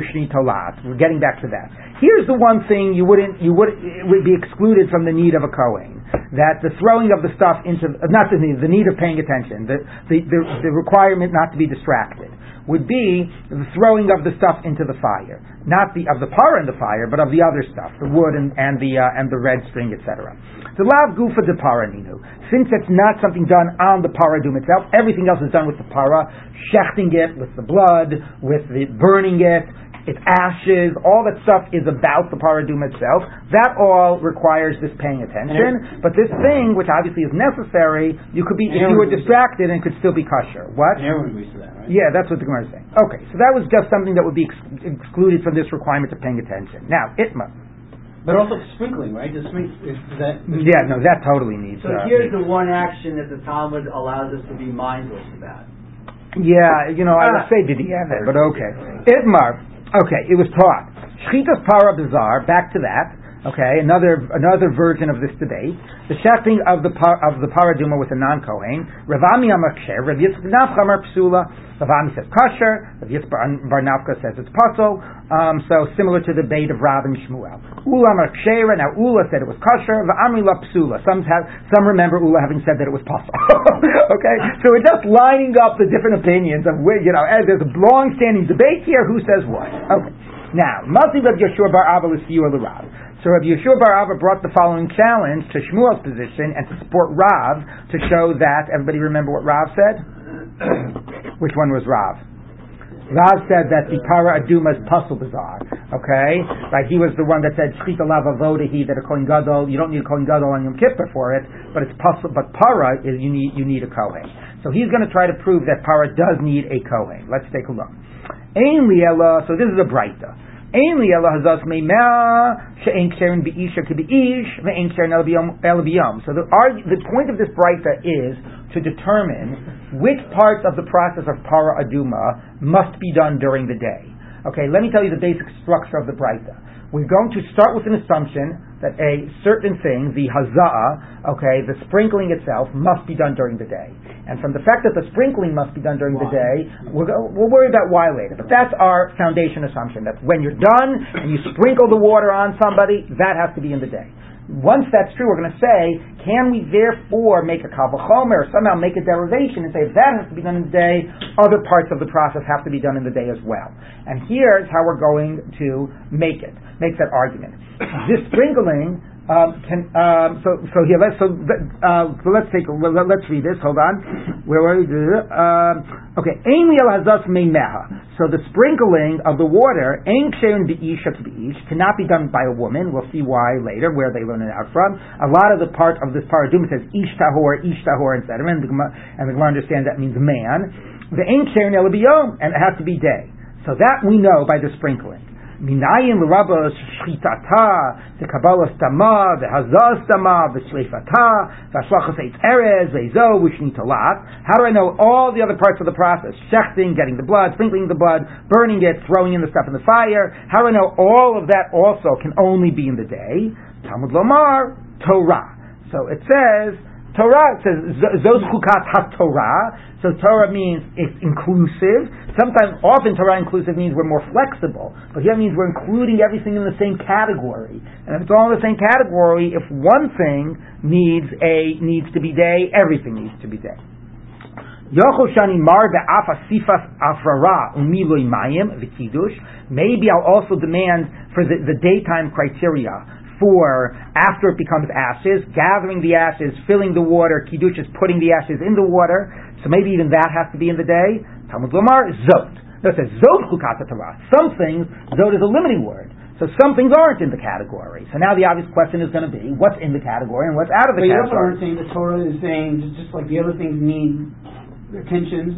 We're getting back to that. Here's the one thing you wouldn't, you would, would be excluded from the need of a Kohen. That the throwing of the stuff into, not the need, the need of paying attention, the, the, the, the requirement not to be distracted would be the throwing of the stuff into the fire, not the of the par in the fire, but of the other stuff, the wood and, and the uh, and the red string, etc. The lav gufa de paraninu. Since it's not something done on the paradum itself, everything else is done with the para, shechting it with the blood, with the burning it, it's ashes, all that stuff is about the paraduma itself. That all requires this paying attention. But this thing, which obviously is necessary, you could be, if you were distracted, and could still be kosher. What? And everyone agrees to that, right? Yeah, that's what the Gemara is saying. Okay, so that was just something that would be ex- excluded from this requirement of paying attention. Now, itma. But also sprinkling, right? Does sprink- is is that? Yeah, no, that totally needs. So uh, here's the one action that the Talmud allows us to be mindless about. Yeah, you know, I would say did he have it, but okay. Itmar, okay, it was taught. Shchitas para bizar, back to that. Okay, another another version of this debate. The shechting of the par, of the paraduma with a non kohen. Ravami amaksher. Rav Yitzchak Nafcha psula. Ravami says kosher. Rav Yitzchak Bar Nafka says it's pasul. Um, so similar to the debate of Rav and Shmuel. Ula amar kshera. Now Ula said it was kosher. Va'amri la psula. Some have some remember Ula having said that it was pasul. okay, so we're just lining up the different opinions of where you know. There's a long-standing debate here. Who says what? Okay. Now, Mazi Rav Yeshua Bar Abba was Rav. So Rabbi Yeshua Bar Abba brought the following challenge to Shmuel's position and to support Rav to show that everybody remember what Rav said. Which one was Rav? Rav said that the para aduma is pasul bizar. Okay, right? He was the one that said shchita lava vodahi that a kohen gadol you don't need a kohen gadol on Yom Kippur for it, but it's pasul. But para is you need you need a kohen. So he's going to try to prove that para does need a kohen. Let's take a look. Ein liela. So this is a brayta. Hazas el b'yom. So the, the point of this brayta is to determine which parts of the process of para aduma must be done during the day. Okay, let me tell you the basic structure of the brayta. We're going to start with an assumption that a certain thing, the hazaa, okay, the sprinkling itself, must be done during the day. And from the fact that the sprinkling must be done during the day, we'll, go, we'll worry about why later. But that's our foundation assumption. That when you're done and you sprinkle the water on somebody, that has to be in the day. Once that's true, we're going to say, can we therefore make a kavachomer or somehow make a derivation and say if that has to be done in the day, other parts of the process have to be done in the day as well. And here's how we're going to make it, make that argument. This sprinkling um, can um, so so here let's so uh, so let's take let- let's read this. Hold on, where were we? Um, okay, liel hazas meimeha. So the sprinkling of the water ein ksherin be'isha to be'ish cannot be done by a woman. We'll see why later where they learn it out from. A lot of the part of this paraduma says ish tahor, ish tahor, etc. And the and the Gemara understands that means man. The ein ksherin ela biyom, and it has to be day. So that we know by the sprinkling. L'rabos shchitata, the stama, the the shleifata, the ashlachas eitz erez, vezo, v'shnitalat. How do I know all the other parts of the process? Shechting, getting the blood, sprinkling the blood, burning it, throwing in the stuff in the fire. How do I know all of that also can only be in the day? Talmud Lomar, Torah. So it says, Torah says zos chukat ha-Torah. So Torah means it's inclusive. Sometimes, often Torah inclusive means we're more flexible, but here it means we're including everything in the same category. And if it's all in the same category, if one thing needs a needs to be day, everything needs to be day. Yochoshani mar be'af asifas afrara umiloi mayim. Maybe I'll also demand for the, the daytime criteria for after it becomes ashes, gathering the ashes, filling the water, kiddush is putting the ashes in the water. So maybe even that has to be in the day. Talmud Lomar zot. No, it says zot chukata Torah. Some things zot is a limiting word. So some things aren't in the category. So now the obvious question is going to be what's in the category and what's out of the But you also category. aren't saying the Torah is saying just, just like the other things need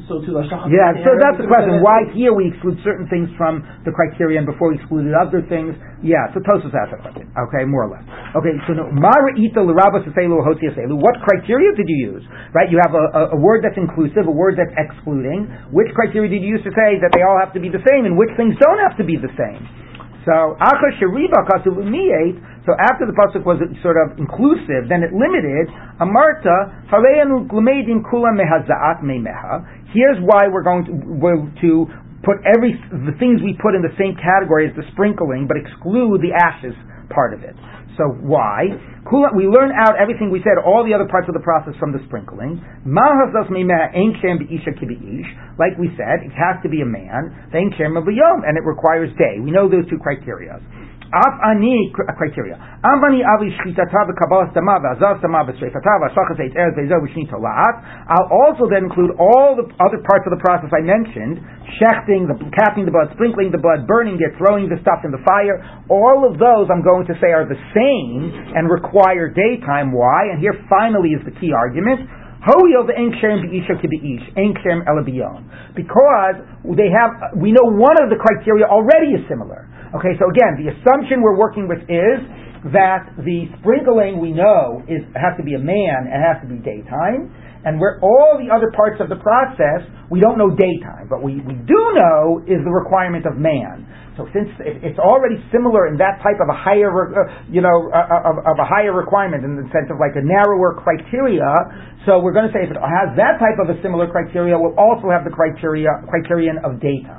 so lashachas. Yeah, so that's the question. Why here we exclude certain things from the criterion before we excluded other things? Yeah, so Tosfos asked that question. Okay, more or less. Okay, so no, Mara Ita Larabas Aselu Hoti Aselu. What criteria did you use? Right, you have a, a, a word that's inclusive, a word that's excluding. Which criteria did you use to say that they all have to be the same, and which things don't have to be the same? So Shariba So after the pasuk was sort of inclusive, then it limited. Amarta. Here's why we're going to to put every the things we put in the same category as the sprinkling, but exclude the ashes part of it. So why? We learn out everything we said, all the other parts of the process from the sprinkling. Like we said, it has to be a man. And it requires day. We know those two criteria. Ani cr- uh, criteria. Avani avi shchitata v'kabbalas dama v'azaz dama v'sreifata v'ashachas eitz erez v'ezel v'shnita la'at. I'll also then include all the other parts of the process I mentioned, shechting, the capping the blood, sprinkling the blood, burning it, throwing the stuff in the fire. All of those I'm going to say are the same and require daytime. Why? And here finally is the key argument. Because they have, we know one of the criteria already is similar. Okay, so again, the assumption we're working with is that the sprinkling we know is has to be a man and has to be daytime, and where all the other parts of the process we don't know daytime, but we, we do know is the requirement of man. So since it, it's already similar in that type of a higher, uh, you know, uh, of, of a higher requirement in the sense of like a narrower criteria, so we're going to say if it has that type of a similar criteria, we'll also have the criteria criterion of daytime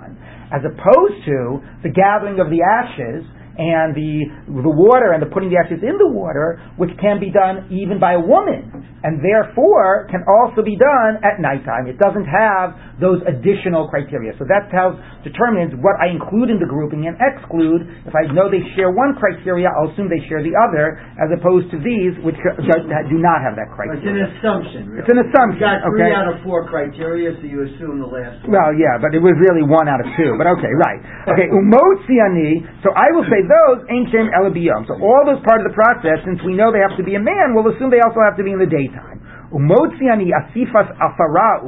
as opposed to the gathering of the ashes and the the water and the putting the ashes in the water, which can be done even by a woman, and therefore can also be done at nighttime. It doesn't have those additional criteria. So that tells determines what I include in the grouping and exclude. If I know they share one criteria, I'll assume they share the other, as opposed to these which do not have that criteria. It's an assumption, really. It's an assumption. You got three okay? out of four criteria, so you assume the last one. Well, yeah, but it was really one out of two. But okay, right. Okay, umotziani. So I will say those ain't shem elabiyom. So all those part of the process, since we know they have to be a man, we'll assume they also have to be in the daytime. Asifas afara.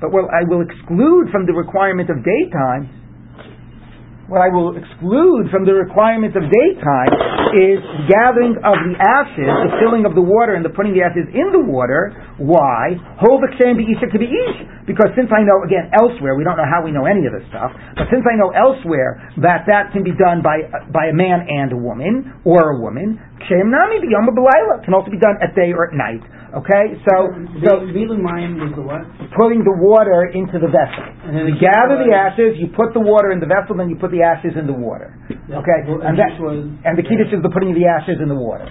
But what I will exclude from the requirement of daytime what I will exclude from the requirement of daytime is gathering of the ashes, the filling of the water, and the putting the ashes in the water. Why? Hold the kshem beisha to be ish. Because since I know, again, elsewhere, we don't know how we know any of this stuff, but since I know elsewhere that that can be done by, by a man and a woman, or a woman, kshem nami b'layla, can also be done at day or at night. Okay? So, so, Milu Mayim was the what? putting the water into the vessel. And then You gather the ashes, you put the water in the vessel, then you put the ashes in the water. Okay? And, that, and the kiddush is the putting the ashes in the water.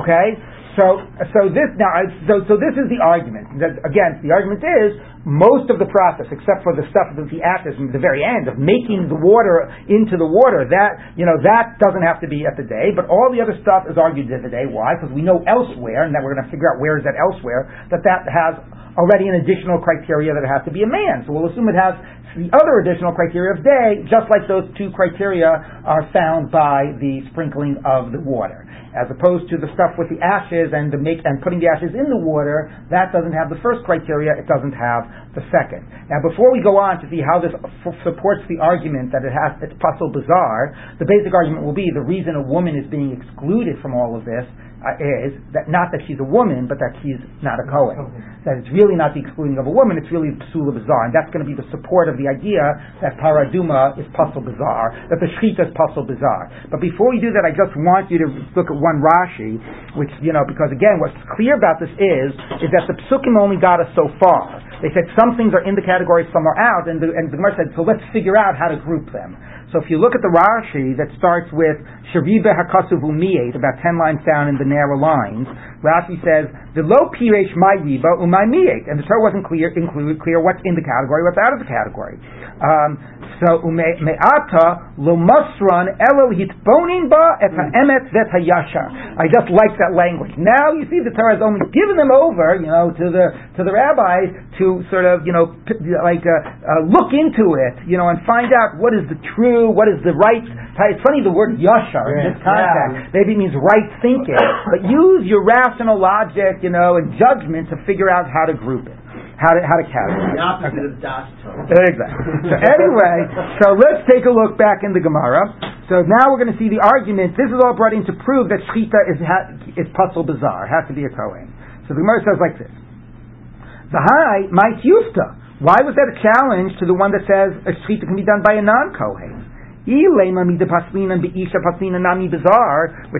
Okay? So, so this now, so, so this is the argument. That, again, the argument is most of the process, except for the stuff with the ashes in the very end of making the water into the water, that you know that doesn't have to be at the day. But all the other stuff is argued at the day. Why? Because we know elsewhere, and that we're going to figure out where is that elsewhere that that has already an additional criteria that it has to be a man. So we'll assume it has the other additional criteria of day, just like those two criteria are found by the sprinkling of the water. As opposed to the stuff with the ashes and the make and putting the ashes in the water, that doesn't have the first criteria, it doesn't have the second. Now before we go on to see how this f- supports the argument that it has it's pasul bizar, the basic argument will be the reason a woman is being excluded from all of this Uh, is that not that she's a woman, but that she's not a Kohen. That it's really not the excluding of a woman, it's really the psula bizar. And that's going to be the support of the idea that paraduma is pasul bizar, that the shechita is pasul bizar. But before we do that, I just want you to look at one Rashi, which, you know, because again, what's clear about this is, is that the psukim only got us so far. They said some things are in the category, some are out, and the, and the Gemara said, so let's figure out how to group them. So if you look at the Rashi that starts with Shariba Hakasuvu Miyate, about ten lines down in the narrow lines, Rashi says, the low piresh my riba umay miyate, and the Torah wasn't clear, include, clear what's in the category, what's out of the category. Um, so ume- me'ata lo masran elo hitbonin ba et ha'emet vet hayasha. I just like that language. Now you see the Torah has only given them over, you know, to the to the rabbis to sort of, you know, p- like uh, uh, look into it, you know, and find out what is the true, what is the right. It's funny the word yashar in this context maybe it means right thinking, but use your rational logic, you know, and judgment to figure out how to group it, how to how to The categorize. opposite of Das Exactly. So anyway, so let's take a look back in the Gemara. So now we're going to see the argument. This is all brought in to prove that shchita is ha- is pasul bizar, has to be a kohen. So the Gemara says like this: High might yufta. Why was that a challenge to the one that says a shchita can be done by a non-kohen? Which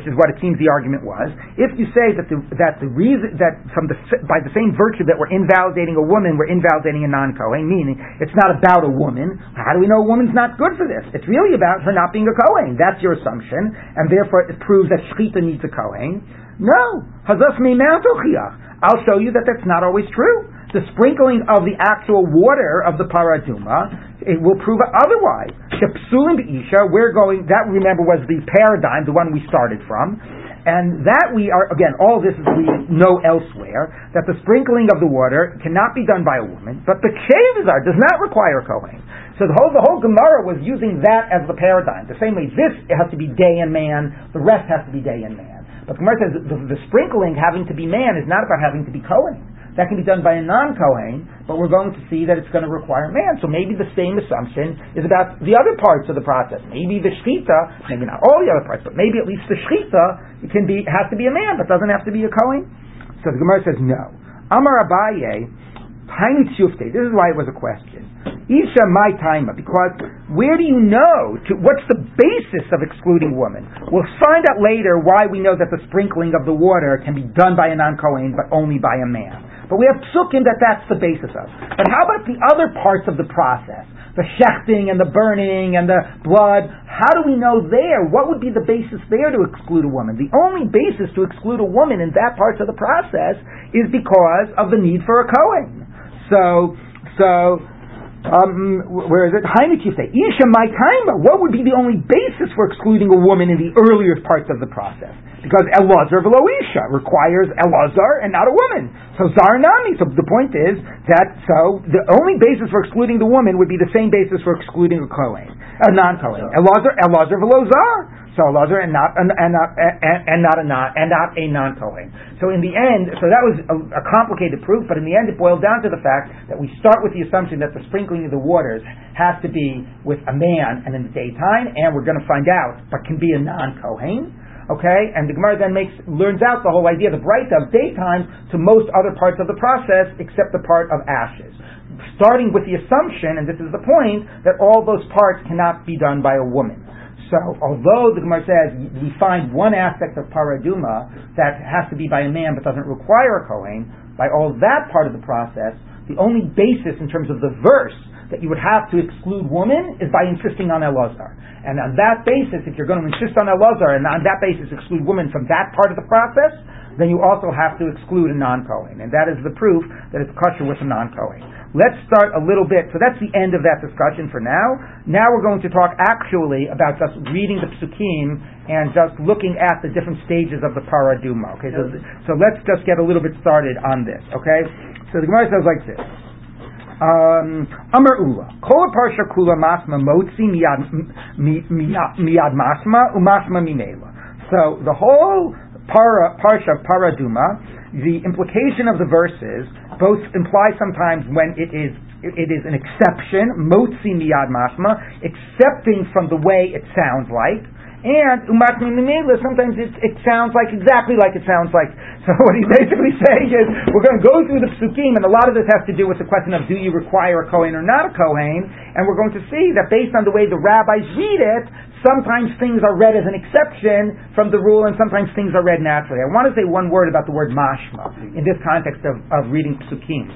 is what it seems the argument was. If you say that the that the reason that from the by the same virtue that we're invalidating a woman, we're invalidating a non-kohen, meaning it's not about a woman. How do we know a woman's not good for this? It's really about her not being a kohen. That's your assumption, and therefore it proves that shchita needs a kohen. No, I'll show you that that's not always true. The sprinkling of the actual water of the paraduma, it will prove otherwise. The Shepsulim Isha, we're going, that remember was the paradigm, the one we started from. And that we are, again, all this is we know elsewhere, that the sprinkling of the water cannot be done by a woman, but the Kshavizar does not require a Kohen. So the whole, the whole Gemara was using that as the paradigm. The same way this has to be day and man, the rest has to be day and man. But Gemara says the, the sprinkling having to be man is not about having to be Kohen. That can be done by a non-Kohen, but we're going to see that it's going to require a man. So maybe the same assumption is about the other parts of the process. Maybe the shchita, maybe not all the other parts, but maybe at least the shchita can be has to be a man, but doesn't have to be a Kohen. So the Gemara says no. Amar Abaye, Tiny This is why it was a question. Isha my timer, because where do you know? To, what's the basis of excluding women? We'll find out later why we know that the sprinkling of the water can be done by a non-Kohen, but only by a man. But we have psukim that that's the basis of. But how about the other parts of the process? The shechting and the burning and the blood. How do we know there? What would be the basis there to exclude a woman? The only basis to exclude a woman in that part of the process is because of the need for a Kohen. So, so, um, where is it? You say, Isha my time. What would be the only basis for excluding a woman in the earlier parts of the process? Because Elazar velo Isha requires Elazar and not a woman. So Zarnami. So the point is that so the only basis for excluding the woman would be the same basis for excluding a Kohen, a non-Kohen. Elazar, Elazar velo Zar. So Elazar and not and, not uh, and, not a non and not a non-Kohen. So in the end, so that was a, a complicated proof, but in the end, it boiled down to the fact that we start with the assumption that the sprinkling of the waters has to be with a man and in the daytime, and we're going to find out, but can be a non-Kohen. Okay, and the Gemara then makes learns out the whole idea, of the bright of daytime to most other parts of the process except the part of ashes. Starting with the assumption, and this is the point, that all those parts cannot be done by a woman. So, although the Gemara says we find one aspect of paraduma that has to be by a man but doesn't require a Kohen, by all that part of the process, the only basis in terms of the verse that you would have to exclude woman is by insisting on Elazar. And on that basis, if you're going to insist on Elazar and on that basis exclude women from that part of the process, then you also have to exclude a non-Kohen. And that is the proof that it's kosher with a non-Kohen. Let's start a little bit. So that's the end of that discussion for now. Now we're going to talk actually about just reading the psukim and just looking at the different stages of the paraduma. Okay, so, so let's just get a little bit started on this. Okay, so the Gemara says like this. Um, Amar Ula. Kol parsha kula masma motzi miyad masma umasma mimela. So the whole para, parsha paraduma, the implication of the verses both imply sometimes when it is it is an exception, motzi miyad masma, accepting from the way it sounds like, and umat mimela, sometimes it, it sounds like exactly like it sounds like. So what he's basically saying is, we're going to go through the psukim, and a lot of this has to do with the question of do you require a kohen or not a kohen, and we're going to see that based on the way the rabbis read it, sometimes things are read as an exception from the rule, and sometimes things are read naturally. I want to say one word about the word mashma in this context of, of reading psukim.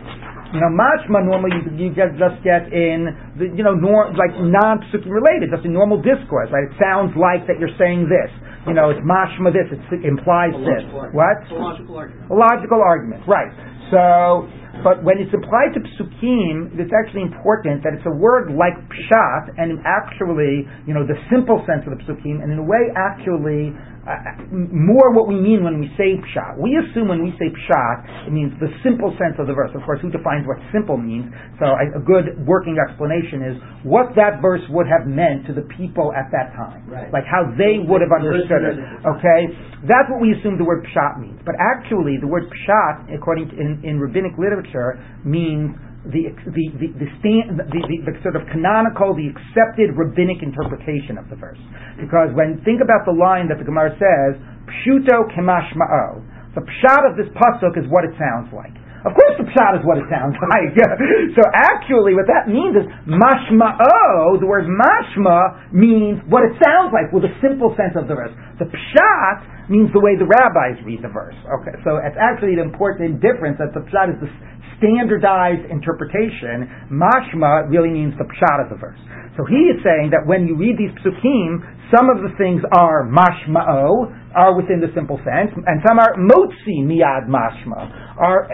You know, mashma normally you, you get, just get in, the, you know, nor, like non related, just in normal discourse, right? It sounds like that you're saying this. You know, it's mashma this, it implies this. Argument. What? a logical argument. A logical argument, right. So, but when it's applied to psukim, it's actually important that it's a word like pshat, and actually, you know, the simple sense of the psukim, and in a way, actually, uh, more what we mean when we say pshat. We assume when we say pshat, it means the simple sense of the verse. Of course, who defines what simple means? So a, a good working explanation is what that verse would have meant to the people at that time. Right. Like how they would have understood it. Okay? That's what we assume the word pshat means. But actually, the word pshat, according to in, in rabbinic literature, means the the the the, stand, the, the, the, sort of canonical, the accepted rabbinic interpretation of the verse. Because when think about the line that the Gemara says, "Pshuto kemashma'o," the pshat of this pasuk is what it sounds like. Of course, the pshat is what it sounds like. so actually, what that means is mashma'o. The word mashma means what it sounds like with a simple sense of the verse. The pshat means the way the rabbis read the verse. Okay, so it's actually an important difference that the pshat is the standardized interpretation, mashma really means the pshat of the verse. So he is saying that when you read these psukim, some of the things are mashma'o, are within the simple sense, and some are motzi miyad mashma, are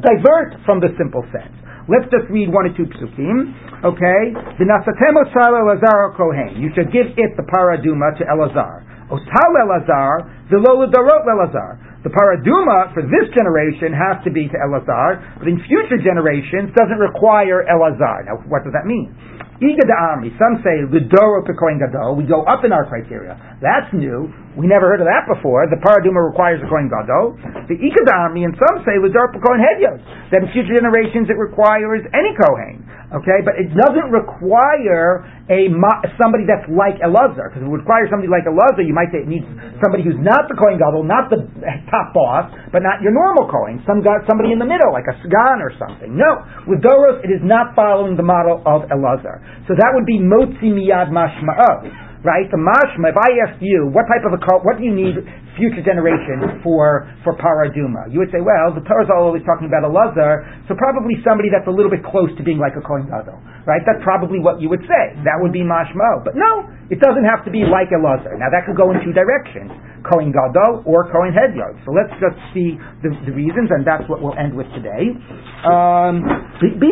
divert from the simple sense. Let's just read one or two psukim. Okay, the nasatem osar elazar kohen. You should give it the paraduma to Elazar. Otal Elazar, the lo darot Elazar. The paraduma for this generation has to be to Elazar, but in future generations doesn't require Elazar. Now, what does that mean? Iga the army. Some say Lidoro Pekoin Gadol. We go up in our criteria. That's new. We never heard of that before. The paraduma requires a Kohen Gadol. The Iga the army, and some say Lidoro Pekoin Hedyos. That in future generations it requires any Kohen. Okay, but it doesn't require a somebody that's like Elazar. Because it would require somebody like Elazar, you might say it needs somebody who's not the Kohen Gadol, not the top boss, but not your normal Kohen. Some got somebody in the middle, like a Sgan or something. No, with Doros, it is not following the model of Elazar. So that would be Motzi Miyad Mashma'o right? The mashma. If I asked you, what type of a what do you need future generation for for paraduma? You would say, well, the Torah is always talking about Elazar, so probably somebody that's a little bit close to being like a kohen gadol, right? That's probably what you would say. That would be mashma. But no, it doesn't have to be like Elazar. Now that could go in two directions. Kohen Gadol or Kohen Hedyot. So let's just see the, the, reasons, and that's what we'll end with today. Um, if you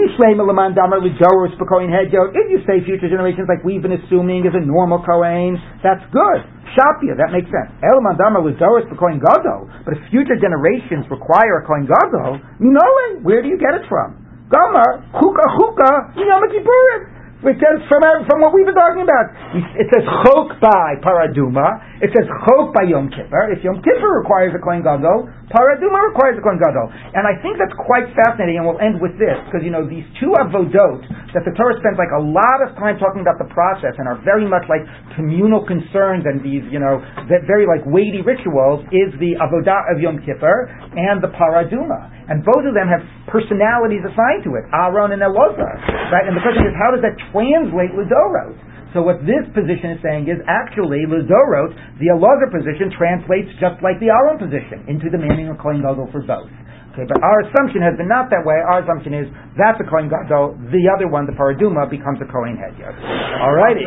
say future generations, like we've been assuming, is a normal Kohen, that's good. Shapia, that makes sense. Elman Damar Lidoris for Gadol, but if future generations require a Kohen Gadol, Minole, where do you get it from? Gamar, Chuka Chuka, Yom. Because from, from what we've been talking about, it says chok by paraduma, it says chok by Yom Kippur. If Yom Kippur requires a Kohen Gadol, paraduma requires a Kohen Gadol. And I think that's quite fascinating, and we'll end with this, because you know, these two avodot, that the Torah spends like a lot of time talking about the process and are very much like communal concerns and these, you know, very like weighty rituals, is the avodah of Yom Kippur and the paraduma. And both of them have personalities assigned to it, Aaron and Elazar. Right? And the question is, how does that translate Lidorot? So what this position is saying is actually Lidorot, the Elazar position translates just like the Aaron position into the meaning of Kohen Gadol for both. Okay, but our assumption has been not that way. Our assumption is that's a Kohen Gadol. The other one, the Paraduma, becomes a Kohen Hedyot. All righty.